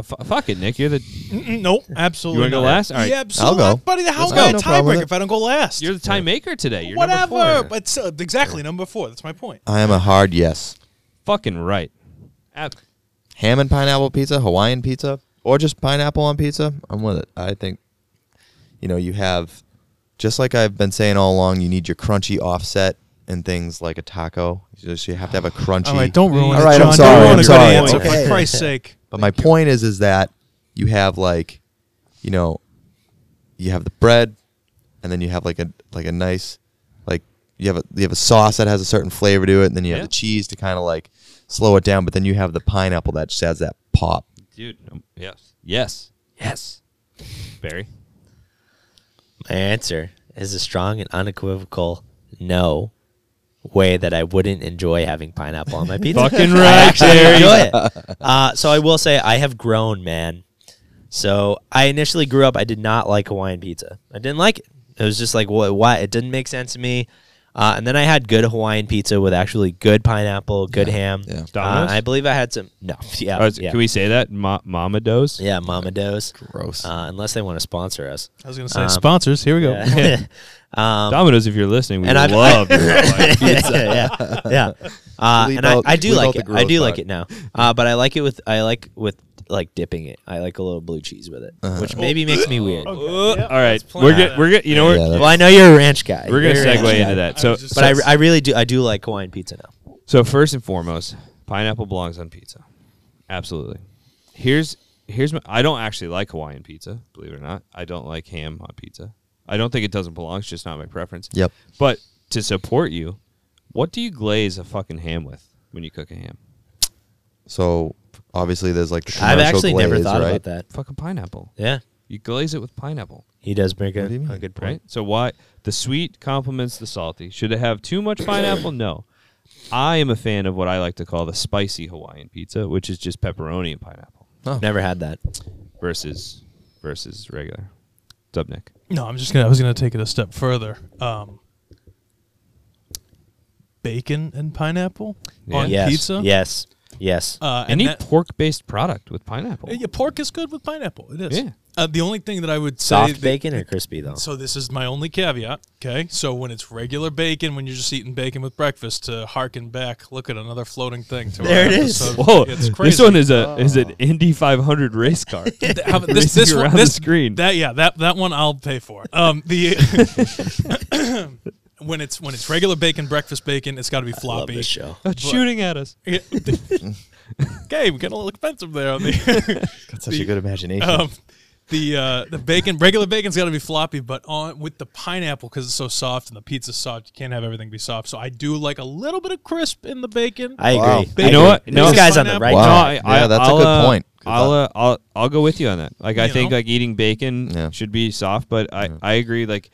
S2: f- fuck it, Nick. You're the
S5: Mm-mm, nope, absolutely.
S2: You wanna go
S5: not.
S2: last? All right.
S5: Yeah, absolutely.
S3: I'll go.
S5: Buddy, how's
S3: Let's
S5: my
S3: go. No
S5: tiebreaker if I don't go last?
S2: you're the time maker today. You're
S5: Whatever.
S2: Number four.
S5: But still, uh, exactly number four. That's my point.
S3: I am a hard yes.
S2: fucking right. Ab-
S3: Ham and pineapple pizza, Hawaiian pizza, or just pineapple on pizza. I'm with it. I think, you know, you have, just like I've been saying all along, you need your crunchy offset and things like a taco. You just you have to have a crunchy.
S5: All right, don't ruin
S3: All
S5: it,
S3: right,
S5: John.
S3: I'm sorry,
S5: Don't ruin
S3: I'm
S5: a good
S3: sorry.
S5: answer,
S3: Okay.
S5: for Christ's sake.
S3: But my point is, is that you have like, you know, you have the bread, and then you have like a like a nice, like you have a you have a sauce that has a certain flavor to it, and then you have
S2: Yeah.
S3: the cheese to kind of like slow it down. But then you have the pineapple that just has that pop.
S2: Dude, um, yes. Yes. Yes. Barrey.
S4: My answer is a strong and unequivocal no way that I wouldn't enjoy having pineapple on my pizza.
S2: Fucking right,
S4: actually
S2: Terry.
S4: enjoy it. Uh, so I will say I have grown, man. So I initially grew up. I did not like Hawaiian pizza. I didn't like it. It was just like what? Why? It didn't make sense to me. Uh, and then I had good Hawaiian pizza with actually good pineapple, good ham.
S3: yeah.
S4: Uh, I believe I had some. No, yeah,
S2: Oh,
S4: yeah,
S2: Can we say that? Ma- Mama Do's?
S4: yeah, Mama Do's.
S3: Gross.
S4: Uh, unless they want to sponsor us.
S5: I was gonna say
S4: Um,
S5: sponsors. Here we go.
S4: Yeah. um,
S2: Domino's, if you're listening, we
S4: and I've-
S2: love your Hawaiian pizza.
S4: yeah, yeah. Uh,
S3: Leave
S4: and I,
S3: out-
S4: I do
S3: leave
S4: like
S3: the
S4: it. I do
S3: gross
S4: like
S3: part.
S4: it now. Uh, but I like it with I like with like dipping it. I like a little blue cheese with it,
S3: Uh-huh.
S4: which maybe makes me weird.
S2: Uh, all right, we're good. We're good. You know,
S3: Yeah,
S2: we're,
S3: that's-
S4: Well, I know you're a ranch guy.
S2: we're gonna
S4: You're a ranch
S2: segue
S4: guy.
S2: into that.
S5: I
S2: So,
S5: was just-
S4: But I, I really do I do like Hawaiian pizza now.
S2: so first and foremost, pineapple belongs on pizza. Absolutely. Here's here's my. I don't actually like Hawaiian pizza. Believe it or not, I don't like ham on pizza. I don't think it doesn't belong. It's just not my preference.
S3: Yep.
S2: But to support you, what do you glaze a fucking ham with when you cook a ham?
S3: So obviously there's like the
S4: I've
S3: commercial
S4: actually never thought
S3: right?
S4: about that.
S2: Fucking pineapple.
S4: Yeah,
S2: You glaze it with pineapple.
S4: he does bring a,
S3: What do you mean?
S4: a good
S2: right?
S4: point.
S2: So why the sweet complements the salty? Should it have too much pineapple? No. I am a fan of what I like to call the spicy Hawaiian pizza, which is just pepperoni and pineapple oh.
S4: Never had that.
S2: versus versus regular. What's up, Nick?
S5: No, I'm just gonna. I was gonna take it a step further. Um, bacon and pineapple
S2: Yeah.
S5: on
S4: yes,
S5: pizza.
S4: yes, yes.
S5: Uh,
S2: Any pork-based product with pineapple.
S5: yeah, pork is good with pineapple. It is.
S2: Yeah.
S5: Uh, the only thing that I would say.
S4: Soft
S5: that-
S4: bacon or crispy though.
S5: So this is my only caveat. Okay, so when it's regular bacon, when you're just eating bacon with breakfast, to harken back, look at another floating thing. To
S4: There it is.
S5: episode.
S2: Whoa!
S5: it's
S2: This one is a is an Indy 500 race car.
S5: How this,
S2: Racing
S5: this one,
S2: around the
S5: this
S2: screen.
S5: That yeah, that that one I'll pay for. Um, the when it's when it's regular bacon, breakfast bacon, it's got to be
S4: I love
S5: floppy.
S4: this show.
S2: It's shooting at us.
S5: Yeah. okay, we got a little expensive there on the.
S3: Got such a good imagination.
S5: um, the uh, the bacon, regular bacon's got to be floppy, but on with the pineapple because it's so soft and the pizza's soft, you can't have everything be soft. So I do like a little bit of crisp in the bacon.
S4: I agree.
S3: Wow.
S4: I
S2: You know
S4: agree.
S2: what? No.
S4: This guy's on the right
S3: Wow.
S2: No, I,
S3: Yeah,
S2: I,
S3: that's a
S2: I'll,
S3: good
S2: uh,
S3: point. 'Cause
S2: I'll,
S3: I-
S2: uh, I'll I'll go with you on that. Like I
S5: You
S2: think
S5: know?
S2: like eating bacon
S3: Yeah.
S2: should be soft, but I, I agree. Like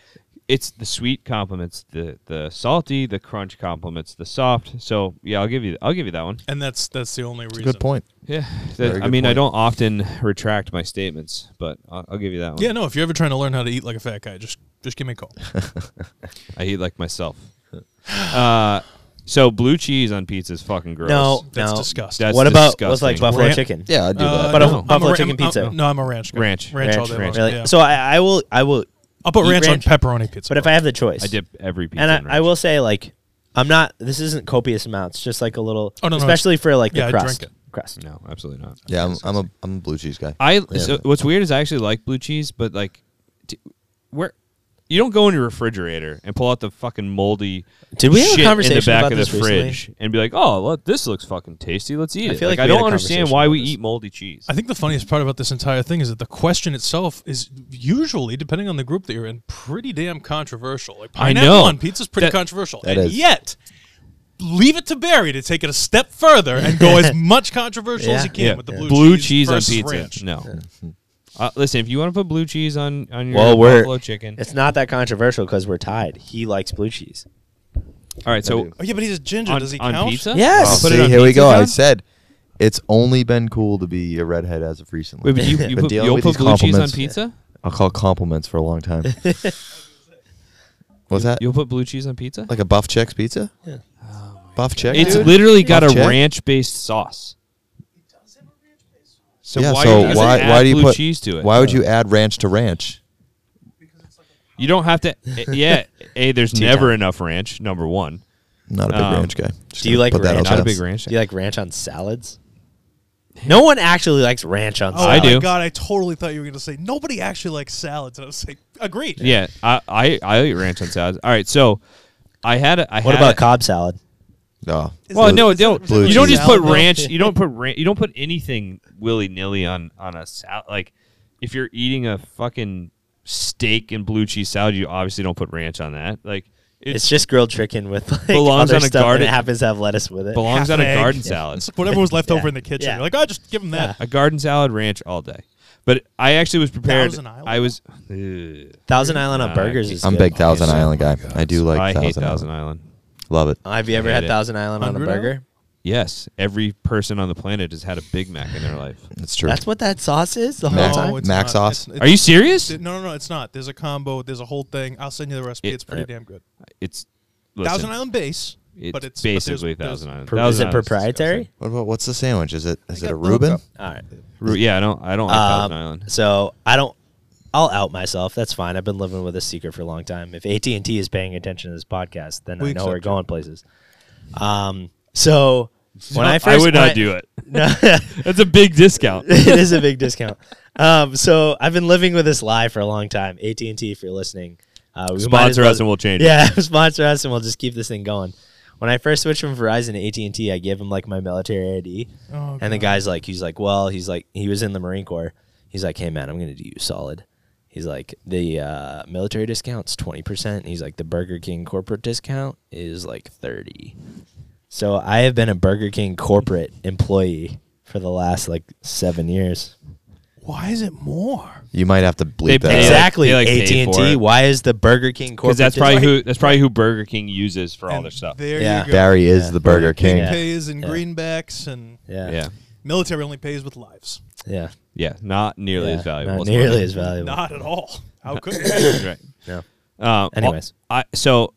S2: it's the sweet complements the the salty, the crunch complements the soft. So yeah, I'll give you I'll give you that one.
S5: and that's that's the only
S3: It's
S5: reason.
S3: good point.
S2: Yeah,
S3: Very
S2: I
S3: good
S2: mean I don't often retract my statements, but I'll, I'll give you that one.
S5: Yeah, no. If you're ever trying to learn how to eat like a fat guy, just just give me a call.
S2: I eat like myself. uh, so blue cheese on pizza is fucking gross.
S4: No,
S5: That's
S4: no.
S5: disgusting.
S2: That's
S4: what about what's like buffalo
S5: Ran-
S4: chicken?
S3: Yeah, I'd do
S5: Uh,
S3: that.
S4: But
S5: no, I'm
S4: buffalo
S5: ra-
S4: chicken
S5: I'm-
S4: pizza.
S5: I'm- no, I'm a ranch guy.
S2: Ranch.
S5: ranch, all
S2: Ranch,
S5: day
S2: ranch.
S5: long.
S4: Really?
S5: Yeah.
S4: So I, I will I will
S5: I'll put
S4: eat
S5: ranch,
S4: ranch.
S5: on pepperoni pizza.
S4: but if I have the choice.
S2: I dip every pizza.
S4: and I,
S2: in
S4: I will say like I'm not this isn't copious amounts, just like a little
S5: Oh, no, no,
S4: especially for like
S5: yeah,
S4: the
S5: I
S4: crust.
S5: drink
S4: Crust.
S2: No, absolutely not.
S3: yeah, I'm, I'm a I'm a blue cheese guy.
S2: I so what's weird is I actually like blue cheese, but like, t- where you don't go in your refrigerator and pull out the fucking moldy
S4: Did we have a
S2: shit
S4: conversation
S2: in the back
S4: about
S2: of the
S4: this recently?
S2: fridge and be like, oh, look, this looks fucking tasty. Let's eat
S4: I
S2: it.
S4: feel like
S2: I
S4: we had
S2: don't
S4: a
S2: understand
S4: conversation
S2: why
S4: about
S2: we
S4: this.
S2: eat moldy cheese.
S5: I think the funniest part about this entire thing is that the question itself is usually, depending on the group that you're in, pretty damn controversial. Like
S2: I
S5: pineapple
S2: know.
S5: on pizza is pretty
S2: That-
S5: controversial,
S3: That
S5: and
S3: is.
S5: yet leave it to Barrey to take it a step further and go as much controversial as
S4: Yeah.
S5: he can
S2: Yeah.
S5: with the
S2: Yeah.
S5: blue,
S2: cheese, on
S5: versus
S2: pizza.
S5: ranch.
S2: No. Uh, listen, if you want to put blue cheese on on your
S4: Well, we're-
S2: buffalo chicken,
S4: It's not that controversial because we're tied. He likes blue cheese.
S2: all right. So
S5: Oh yeah, but he's a ginger.
S2: on,
S5: Does he
S2: on
S5: count?
S2: pizza,
S4: Yes.
S2: Put it
S3: see,
S2: on
S3: here we
S2: pizza,
S3: go. I
S2: John?
S3: said it's only been cool to be a redhead as of recently.
S2: Wait, but you, you
S3: Been
S2: put,
S3: dealing
S2: you'll
S3: with
S2: put
S3: these
S2: blue cheese on
S3: compliments.
S2: pizza?
S3: I'll call compliments for a long time. What's that?
S2: You'll put blue cheese on pizza?
S3: Like a buff checks pizza? Yeah. Buff check.
S2: It's
S3: dude?
S2: literally got a
S3: Buff check?
S2: ranch based sauce. So
S3: yeah.
S2: why
S3: so
S2: does it
S3: why
S2: add
S3: why do you
S2: blue
S3: put
S2: cheese to it?
S3: Why would you add ranch to ranch?
S2: You don't have to. yeah, a there's never
S4: time.
S2: enough ranch. Number one,
S3: Not a big
S2: Um,
S3: ranch guy. Just
S4: do you like ranch?
S2: not a big ranch.
S4: Do you like ranch on salads? No one actually likes ranch on
S5: Oh
S2: I do.
S5: god, I totally thought you were going to say nobody actually likes salads. And I was like, agreed.
S2: Yeah, I I, I eat ranch on salads. All right, so I had a, I
S4: What
S2: had
S4: about
S2: a-
S4: Cobb salad?
S3: No.
S2: Well,
S5: that-
S2: no,
S5: is
S2: don't.
S5: is that
S3: blue
S2: You don't just put ranch. You don't put ranch. You don't put anything willy nilly on on a salad. Like if you're eating a fucking steak and blue cheese salad, you obviously don't put ranch on that. Like
S4: It's just grilled chicken with like
S2: Belongs
S4: other
S2: on a
S4: stuff,
S2: garden-
S4: and it happens to have lettuce with it.
S2: belongs
S5: Half
S2: on a garden salad.
S5: It's like whatever was left
S4: Yeah.
S5: over in the kitchen.
S4: Yeah.
S5: You're like, oh, just give them that.
S2: A garden salad ranch all day. But I actually was prepared.
S5: Thousand Island?
S2: I was. Ugh.
S4: Thousand Island on
S2: Nah,
S4: burgers is
S3: I'm
S4: good.
S3: big oh,
S2: Thousand
S3: Island guy. I do like
S2: I hate
S3: Thousand,
S2: Thousand
S3: Island.
S2: Island.
S3: Love it.
S4: Have you ever
S2: Hate
S4: had
S2: it.
S4: Thousand Island on a
S5: Hundred
S4: burger?
S2: Yes, every person on the planet has had a Big Mac in their life.
S3: It's true.
S4: That's what that sauce is the whole
S3: Mac-
S4: time.
S5: it's
S3: Mac
S5: not.
S3: sauce?
S5: It's-
S2: Are you serious?
S5: it's- No, no, no. It's not. There's a combo. There's a whole thing. I'll send you the recipe.
S2: It-
S5: it's pretty
S4: Right.
S5: damn good.
S2: It's listen,
S5: Thousand Island base,
S2: It's
S5: but it's but there's-
S2: basically
S5: there's-
S2: Thousand Island.
S4: Pro- is
S2: Thousand
S4: it
S2: Island's
S4: proprietary?
S3: what about what's the sandwich? Is it is it a Reuben?
S5: hookup.
S4: All right.
S2: Ru- Yeah, I don't. I don't like Thousand
S4: Um,
S2: Island.
S4: so I don't. I'll out myself. That's fine. I've been living with a secret for a long time. If AT and T is paying attention to this podcast, then
S5: We
S4: I know we're going places. Um. So when I
S2: I
S4: first
S2: would not
S4: I-
S2: do it.
S4: No,
S2: That's a big discount.
S4: it is a big discount. Um. So I've been living with this lie for a long time. AT and T, if you're listening, uh, we
S2: Sponsor
S4: well-
S2: us and we'll change it.
S4: Yeah, sponsor us and we'll just keep this thing going. When I first switched from Verizon to AT and T, I gave him like my military ID,
S5: Oh,
S4: and the guy's like, he's like, well, he's like, he was in the Marine Corps. He's like, hey man, I'm gonna do you solid. He's like, the uh, military discount's twenty percent. He's like, the Burger King corporate discount is like thirty. So I have been a Burger King corporate employee for the last like seven years.
S5: Why is it more?
S3: You might have to bleep
S2: They
S3: that.
S2: pay
S3: out.
S2: like-
S4: exactly,
S2: they, like, pay
S4: AT and
S2: for
S4: T.
S2: it.
S4: Why is the Burger King corporate?
S2: Because that's probably
S4: discount-
S2: who that's probably who Burger King uses for all
S5: And
S2: their stuff.
S5: There
S4: Yeah.
S5: you go.
S3: Barrey is
S4: Yeah.
S3: the Burger King.
S4: Yeah.
S5: pays in
S4: Yeah.
S5: greenbacks, and
S4: Yeah,
S2: Yeah,
S5: military only pays with lives.
S4: yeah.
S2: Yeah, not nearly
S4: Yeah,
S2: as valuable.
S4: Not
S2: as
S4: nearly
S2: money.
S4: as valuable.
S5: Not at all. How could it? Be?
S2: Right.
S4: No.
S2: Um,
S4: Anyways.
S2: I so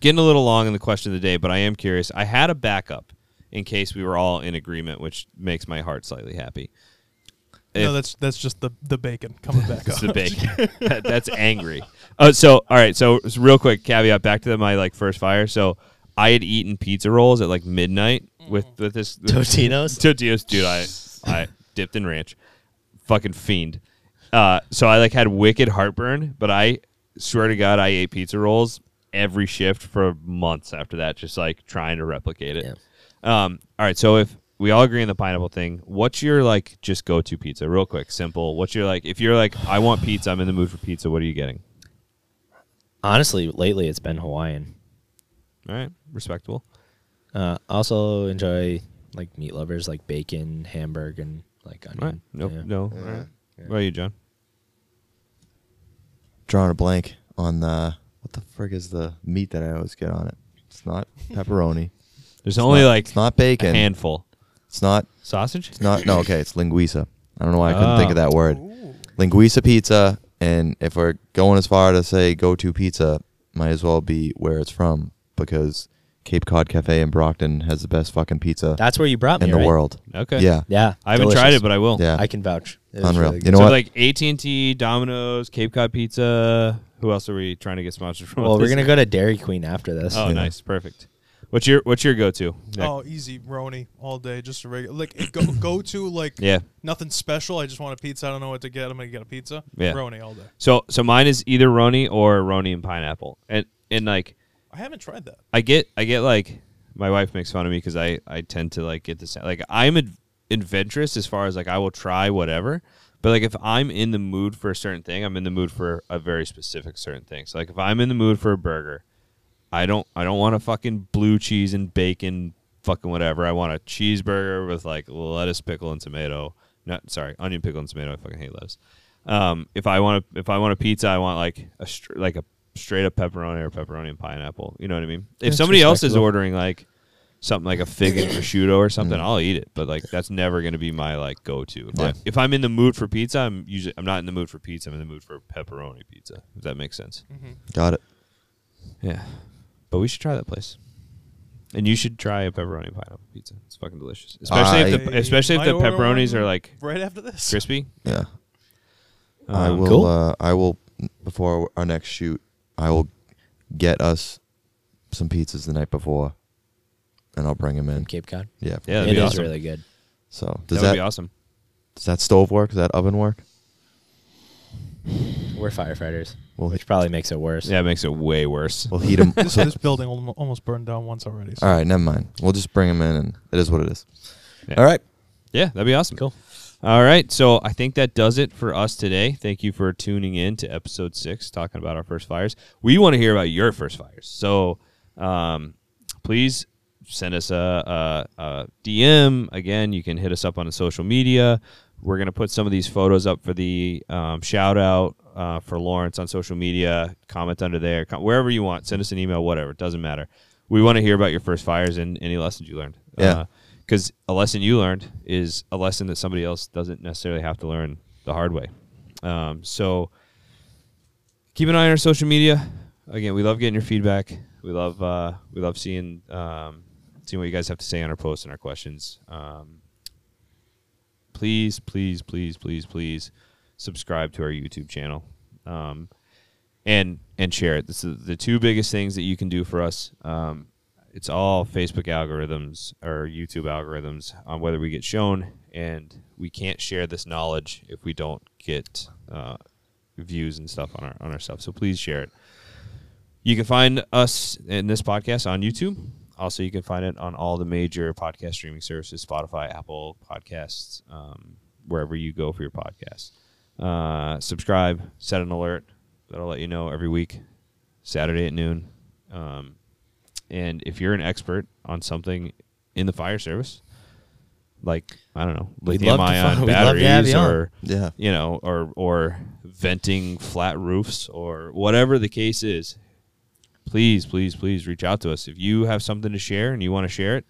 S2: getting a little long in the question of the day, but I am curious. I had a backup in case we were all in agreement, which makes my heart slightly happy.
S5: no,
S2: If-
S5: that's that's just the the bacon coming back
S2: It's the bacon. That- that's angry. Oh, so all right. So, so real quick caveat back to my like first fire. So I had eaten pizza rolls at like midnight with with this
S4: Totino's?
S2: Totino's, dude. I I dipped in ranch, fucking fiend. Uh, so I like had wicked heartburn, but I swear to God, I ate pizza rolls every shift for months after that, just like trying to replicate it. Um, all right. So if we all agree on the pineapple thing, what's your like just go to pizza? Real quick, simple. What's your like? If you're like, I want pizza, I'm in the mood for pizza. What are you getting?
S4: Honestly, lately it's been Hawaiian.
S2: All right, respectable.
S4: Uh, also enjoy like meat lovers like bacon, hamburger, and like onion.
S2: All right. Nope.
S4: Yeah.
S2: No. All right. What about you, John?
S3: Drawing a blank on the what the frig is the meat that I always get on it. It's not pepperoni.
S2: There's only
S3: not-
S2: like
S3: it's not
S2: a
S3: bacon.
S2: handful.
S3: It's not.
S2: Sausage.
S3: It's not. No. Okay. It's linguiça. I don't know why I couldn't think of that ah. word. Linguiça pizza. And if we're going as far to say go to pizza, might as well be where it's from because Cape Cod Cafe in Brockton has the best fucking pizza
S4: That's where you brought me
S3: in the
S4: right?
S3: world.
S2: Okay.
S3: Yeah.
S4: Yeah,
S2: I haven't
S4: delicious.
S2: tried it, but I will.
S3: Yeah.
S4: I can vouch. It
S3: Unreal.
S4: really
S3: You
S4: good.
S3: know
S2: so
S3: what?
S2: like AT and T, Domino's, Cape Cod Pizza. Who else are we trying to get sponsored from?
S4: well, we're gonna go to Dairy Queen after this.
S2: Oh,
S3: Yeah.
S2: nice, perfect. What's your What's your go to?
S5: Oh, easy, Roni all day, just a regular. Like it go go to like
S2: Yeah.
S5: nothing special. I just want a pizza. I don't know what to get. I'm gonna get a pizza.
S2: Yeah.
S5: Roni all day.
S2: So so mine is either Roni or Roni and pineapple, and and like
S5: I haven't tried that.
S2: I get I get like my wife makes fun of me because I I tend to like get this like I'm ad- adventurous as far as like I will try whatever, but like if I'm in the mood for a certain thing, I'm in the mood for a very specific certain thing. So like if I'm in the mood for a burger, I don't I don't want a fucking blue cheese and bacon fucking whatever. I want a cheeseburger with like lettuce, pickle, and tomato. Not sorry, onion, pickle, and tomato. I fucking hate lettuce. Um, if I want a, if I want a pizza, I want like a like a straight up pepperoni or pepperoni and pineapple. You know what I mean? If
S4: That's
S2: somebody else is ordering like something like a fig and prosciutto or something, I'll eat it. But like that's never gonna be my like go to. If, I,
S3: Yeah.
S2: if I'm in the mood for pizza, I'm usually I'm not in the mood for pizza. I'm in the mood for pepperoni pizza. If that makes sense.
S3: Got it.
S2: Yeah, but we should try that place. And you should try a pepperoni and pineapple pizza. It's fucking delicious, especially if the
S5: I
S2: especially if
S5: might
S2: the
S5: order
S2: pepperonis
S5: one
S2: are like
S5: right after this.
S2: crispy.
S3: Yeah. I
S2: Um,
S3: will.
S4: cool.
S3: Uh, I will before our next shoot. I will get us some pizzas the night before, and I'll bring them in.
S4: Cape Cod.
S3: Yeah.
S2: Yeah,
S4: It
S2: that'd
S4: is
S2: be awesome.
S4: really good.
S3: So
S2: That
S3: does
S2: would
S3: that,
S2: be awesome.
S3: does that stove work? Does that oven work?
S4: We're firefighters,
S3: We'll
S4: which probably makes it worse.
S2: Yeah, it makes it way worse.
S3: we'll heat them.
S5: This, this building almo- almost burned down once already. So.
S3: All right, never mind. We'll just bring them in, and it is what it is.
S2: Yeah.
S3: All right.
S2: Yeah, that'd be awesome.
S4: Cool.
S2: All right, so I think that does it for us today. Thank you for tuning in to episode six, talking about our first fires. We want to hear about your first fires, so um, please send us a, a, a DM. Again, you can hit us up on the social media. We're gonna put some of these photos up for the um, shout out uh, for Lawrence on social media. Comment under there, com- wherever you want. Send us an email, whatever. It doesn't matter. We want to hear about your first fires and any lessons you learned.
S3: Yeah.
S2: Because a lesson you learned is a lesson that somebody else doesn't necessarily have to learn the hard way. Um, so keep an eye on our social media. Again, we love getting your feedback. We love uh, we love seeing um, seeing what you guys have to say on our posts and our questions. Um, please, please, please, please, please subscribe to our YouTube channel. Um, and and share it. This is the two biggest things that you can do for us. It's all Facebook algorithms or YouTube algorithms on whether we get shown, and we can't share this knowledge if we don't get uh, views and stuff on our on our stuff. So please share it. You can find us in this podcast on YouTube. Also, you can find it on all the major podcast streaming services: Spotify, Apple Podcasts, um, wherever you go for your podcasts. Uh, subscribe, set an alert. That'll let you know every week, Saturday at noon. Um, and if you're an expert on something in the fire service, like I don't know, lithium ion
S4: fi- we'd love to have
S2: batteries,
S4: you
S2: or
S3: Yeah.
S2: you know, or or venting flat roofs, or whatever the case is, please, please, please reach out to us. If you have something to share and you want to share it,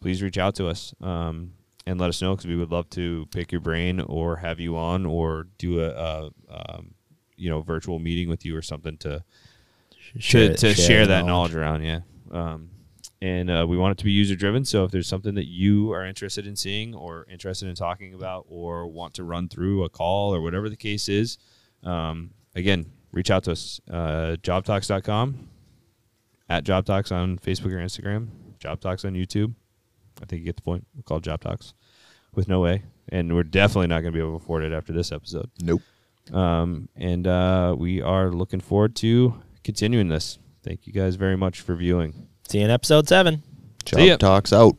S2: please reach out to us um, and let us know because we would love to pick your brain or have you on or do a, a um, you know virtual meeting with you or something to to, to share, that knowledge around. Yeah. Um, and uh, we want it to be user driven. So if there's something that you are interested in seeing or interested in talking about or want to run through a call or whatever the case is, um, again, reach out to us. Uh, jobtalks.com, at Job Talks on Facebook or Instagram, Job Talks on YouTube. I think you get the point. We're called Job Talks with no A. And we're definitely not going to be able to afford it after this episode.
S3: Nope.
S2: Um, and uh, we are looking forward to continuing this. Thank you guys very much for viewing.
S4: See you in episode seven.
S2: See ya.
S3: Job talks out.